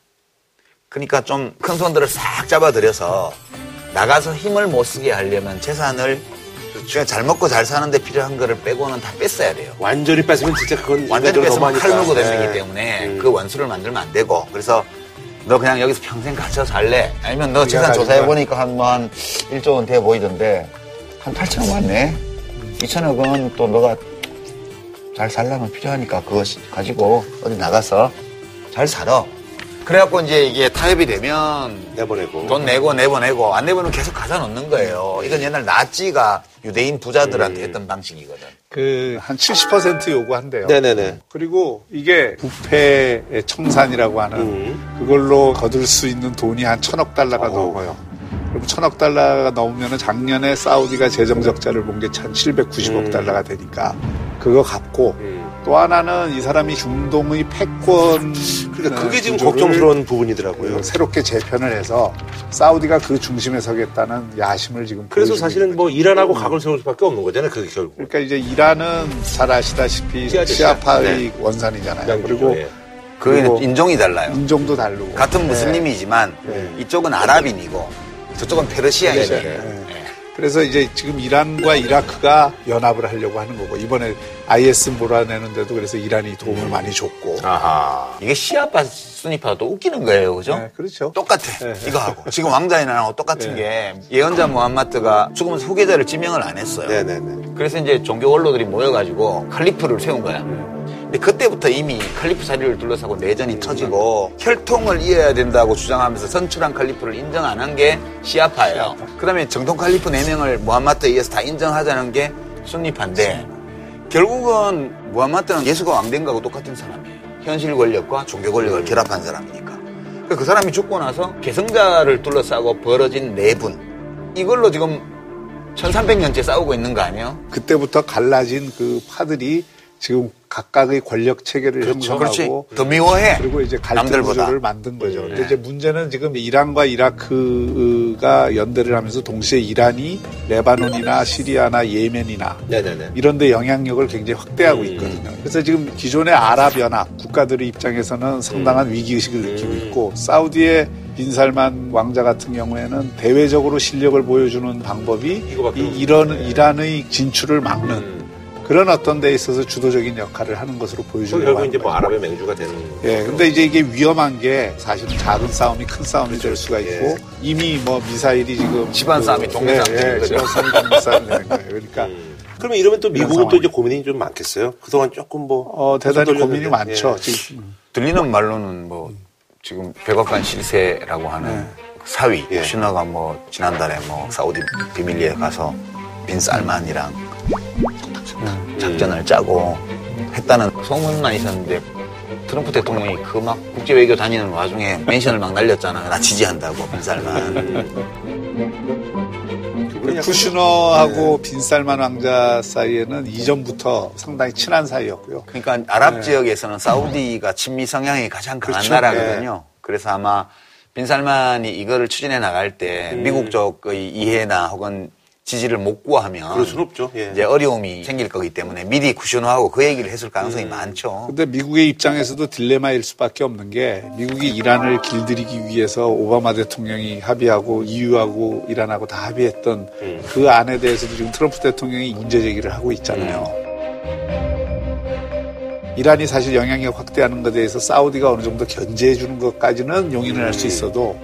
그러니까 좀 큰 손들을 싹 잡아들여서 나가서 힘을 못 쓰게 하려면 재산을 그냥 잘 먹고 잘 사는데 필요한 거를 빼고는 다 뺐어야 돼요. 완전히 뺐으면 진짜 그건 완전히 뺐으면. 칼 물고 예. 때문에 음. 그 원수를 만들면 안 되고 그래서 너 그냥 여기서 평생 갇혀 살래? 아니면 너 재산 조사해 가. 보니까 한 뭐한 1조 원 돼 보이던데 한 8천억 왔네. 2천억 원또 너가 잘 살려면 필요하니까 시- 가지고 어디 나가서 잘 살아. 그래갖고 이제 이게 타협이 되면 내보내고. 돈 내고 내보내고 안 내보내면 계속 가져 놓는 거예요. 이건 옛날 나치가 유대인 부자들한테 했던 방식이거든. 그 한 70% 요구한대요. 네네네. 그리고 이게 부패의 청산이라고 하는 음. 그걸로 거둘 수 있는 돈이 한 천억 달러가 넘어요. 그럼 천억 달러가 넘으면 작년에 사우디가 재정 적자를 본게 1,790억 음. 달러가 되니까 그거 갚고 또 하나는 이 사람이 중동의 패권 그러니까 그게 지금 걱정스러운 부분이더라고요. 새롭게 재편을 해서 사우디가 그 중심에 서겠다는 야심을 지금 그래서 사실은 뭐 이란하고 각을 세울 수밖에 없는 거잖아요. 그게 결국. 그러니까 이제 이란은 잘 아시다시피 시아파의 네. 원산이잖아요. 그리고 그리고 인종이 달라요. 인종도 다르고 같은 네. 무슬림이지만 네. 이쪽은 아랍인이고 저쪽은 페르시아인이에요. 네. 그래서 이제 지금 이란과 이라크가 연합을 하려고 하는 거고 이번에 IS 몰아내는데도 그래서 이란이 도움을 많이 줬고 아하. 이게 시아파 순위파도 웃기는 거예요, 그죠? 네, 그렇죠. 똑같아. 이거 하고. 지금 왕자 이란하고 똑같은 게 예언자 무함마드가 죽으면서 후계자를 지명을 안 했어요. 네네네. 그래서 이제 종교 원로들이 모여가지고 칼리프를 세운 거야. 근데 그때부터 이미 칼리프 자리를 둘러싸고 내전이 터지고 혈통을 이어야 된다고 주장하면서 선출한 칼리프를 인정 안 한 게 시아파예요. 그 다음에 정통 칼리프 4명을 무함마드에 의해서 다 인정하자는 게 순니파인데 결국은 무함마드는 예수가 왕된 거하고 똑같은 사람이에요. 현실 권력과 종교 권력을 결합한 사람이니까. 그그 사람이 죽고 나서 계승자를 둘러싸고 벌어진 내분. 이걸로 지금 1300년째 싸우고 있는 거 아니에요? 그때부터 갈라진 그 파들이 지금 각각의 권력 체계를 그렇죠. 형성하고 그렇지. 더 미워해. 그리고 이제 갈등. 구조를 만든 거죠. 근데 네. 이제 문제는 지금 이란과 이라크가 연대를 하면서 동시에 이란이 레바논이나 시리아나 예멘이나 네네네. 이런 데 영향력을 굉장히 확대하고 있거든요. 그래서 지금 기존의 아랍 연합 국가들의 입장에서는 상당한 위기 의식을 느끼고 있고 사우디의 빈살만 왕자 같은 경우에는 대외적으로 실력을 보여주는 방법이 이 이런 이란의 진출을 막는 그런 어떤 데 있어서 주도적인 역할을 하는 것으로 그 보여주려고 결국 이제 뭐. 아랍의 맹주가 되는. 예, 근데 이제 이게 위험한 게 사실은 작은 싸움이 큰 싸움이 될 수가 있고 이미 뭐 미사일이 지금 집안 싸움이 동네 싸움이 예, 되는 예, 거죠. 집안 싸움이 동네 싸움이 되는 거예요. 그러니까 그러면 이러면 또 미국은 또. 이제 고민이 좀 많겠어요. 그동안 조금 뭐. 어, 대단히 손 고민이 돌렸는데. 많죠. 예. 지금 들리는 말로는 뭐 지금 백악관 실세라고 하는 사위 쿠시너가 뭐 지난달에 뭐 사우디 비밀리에 가서 빈 살만이랑 작전을 짜고 했다는 소문만 있었는데 트럼프 대통령이 그 막 국제 외교 다니는 와중에 멘션을 막 날렸잖아. 나 지지한다고 빈 살만. 쿠슈너하고 빈살만 왕자 사이에는 이전부터 상당히 친한 사이였고요. 그러니까 아랍 네. 지역에서는 사우디가 친미 성향이 가장 강한 그렇죠. 나라거든요. 그래서 아마 빈살만이 이거를 추진해 나갈 때 음. 미국 쪽의 이해나 혹은 지지를 못 구하면 그럴 수는 없죠. 예. 이제 어려움이 생길 거기 때문에 미리 쿠슈너하고 그 얘기를 했을 가능성이 음. 많죠. 근데 미국의 입장에서도 딜레마일 수밖에 없는 게 미국이 이란을 길들이기 위해서 오바마 대통령이 합의하고 EU하고 이란하고 다 합의했던 음. 그 안에 대해서도 지금 트럼프 대통령이 문제 제기를 하고 있잖아요. 이란이 사실 영향력 확대하는 것에 대해서 사우디가 어느 정도 견제해 주는 것까지는 용인을 할 수 있어도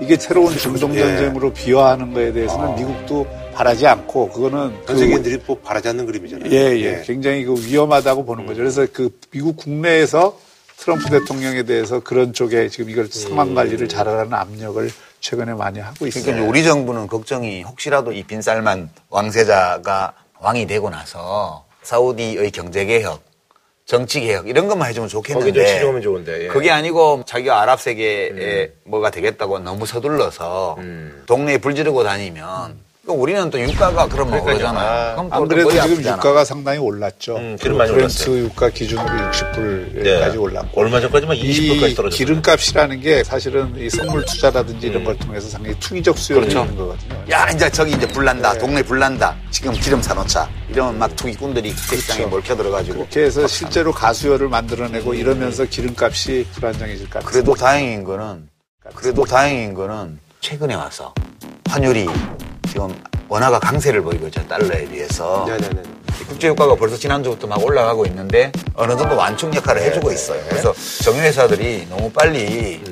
이게 새로운 중동 전쟁으로 비화하는 것에 대해서는 미국도 바라지 않고 그거는 전 세계인들이 뭐 바라지 않는 그림이잖아요. 예, 예. 굉장히 그 위험하다고 보는 거죠. 그래서 그 미국 국내에서 트럼프 대통령에 대해서 그런 쪽에 지금 이걸 상황 관리를 잘하라는 압력을 최근에 많이 하고 있어요. 그러니까 우리 정부는 걱정이 혹시라도 이 빈살만 왕세자가 왕이 되고 나서 사우디의 경제 개혁, 정치 개혁 이런 것만 해주면 좋겠는데 치료하면 좋은데. 예. 그게 아니고 자기가 아랍 세계에 뭐가 되겠다고 너무 서둘러서 음. 동네에 불 지르고 다니면 그러니까 우리는 또 유가가 그러면 그러니까요. 오르잖아요. 아, 그럼 또 안 그래도 머리 지금 아프잖아. 유가가 상당히 올랐죠. 음, 기름 많이 브렌트 올랐어요. 유가 기준으로 60불까지 네. 올랐고. 얼마 전까지만 20불까지 이 떨어졌어요. 기름값이라는 게 사실은 이 선물 투자라든지 이런 걸 통해서 상당히 투기적 수요를 그렇죠. 있는 거거든요. 야 이제 저기 이제 네. 불난다. 동네 불난다. 지금 기름 사놓자. 이러면 막 투기꾼들이 택시장에 몰켜 들어가지고 그렇죠. 그렇게 해서 실제로 가수요를 만들어내고 이러면서 기름값이 불안정해질 것 같아요. 그래도 다행인 거는 그래도 다행인 거는 최근에 와서 환율이 지금 원화가 강세를 보이고 있죠 달러에 비해서 네네네. 국제 유가가 벌써 지난주부터 막 올라가고 있는데 어느 정도 완충 역할을 해주고 있어요. 그래서 정유회사들이 너무 빨리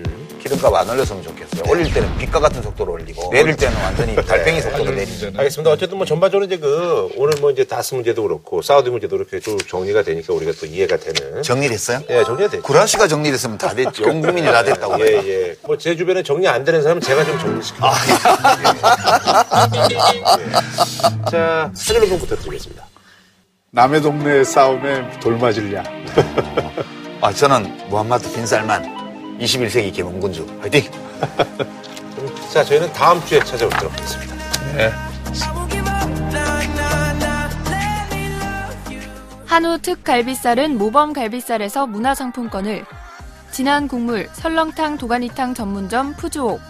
기름값 안 올렸으면 좋겠어요. 올릴 때는 빛과 같은 속도로 올리고 내릴 때는 완전히 달팽이 속도로 내리는. 알겠습니다. 어쨌든 뭐 전반적으로 이제 그 오늘 뭐 이제 다스 문제도 그렇고 사우디 문제도 그렇게 좀 정리가 되니까 우리가 또 이해가 되는. 정리됐어요? 예, 정리가 됐죠. 구라시가 정리됐으면 다 됐지. 온 국민이 다 됐다고. 예, 예. 뭐 제 주변에 정리 안 되는 사람은 제가 좀 정리시켜. 아, 예. 자, 사진을 좀 부탁드리겠습니다. 남의 동네 싸움에 돌맞을냐. 아, 저는 무함마드 빈살만 21세기 개몽군주 화이팅! 자, 저희는 다음 주에 찾아뵙도록 하겠습니다. 네. 한우 특 갈비살은 모범 갈비살에서 문화상품권을 진한 국물 설렁탕 도가니탕 전문점 푸주옥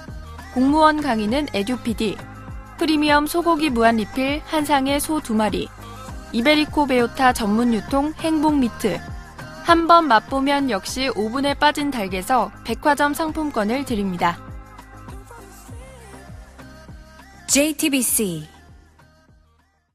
공무원 강의는 에듀피디 프리미엄 소고기 무한 리필 한상의 소 두 마리 이베리코 베요타 전문 유통 행복 미트 한 번 맛보면 역시 오븐에 빠진 닭에서 백화점 상품권을 드립니다. JTBC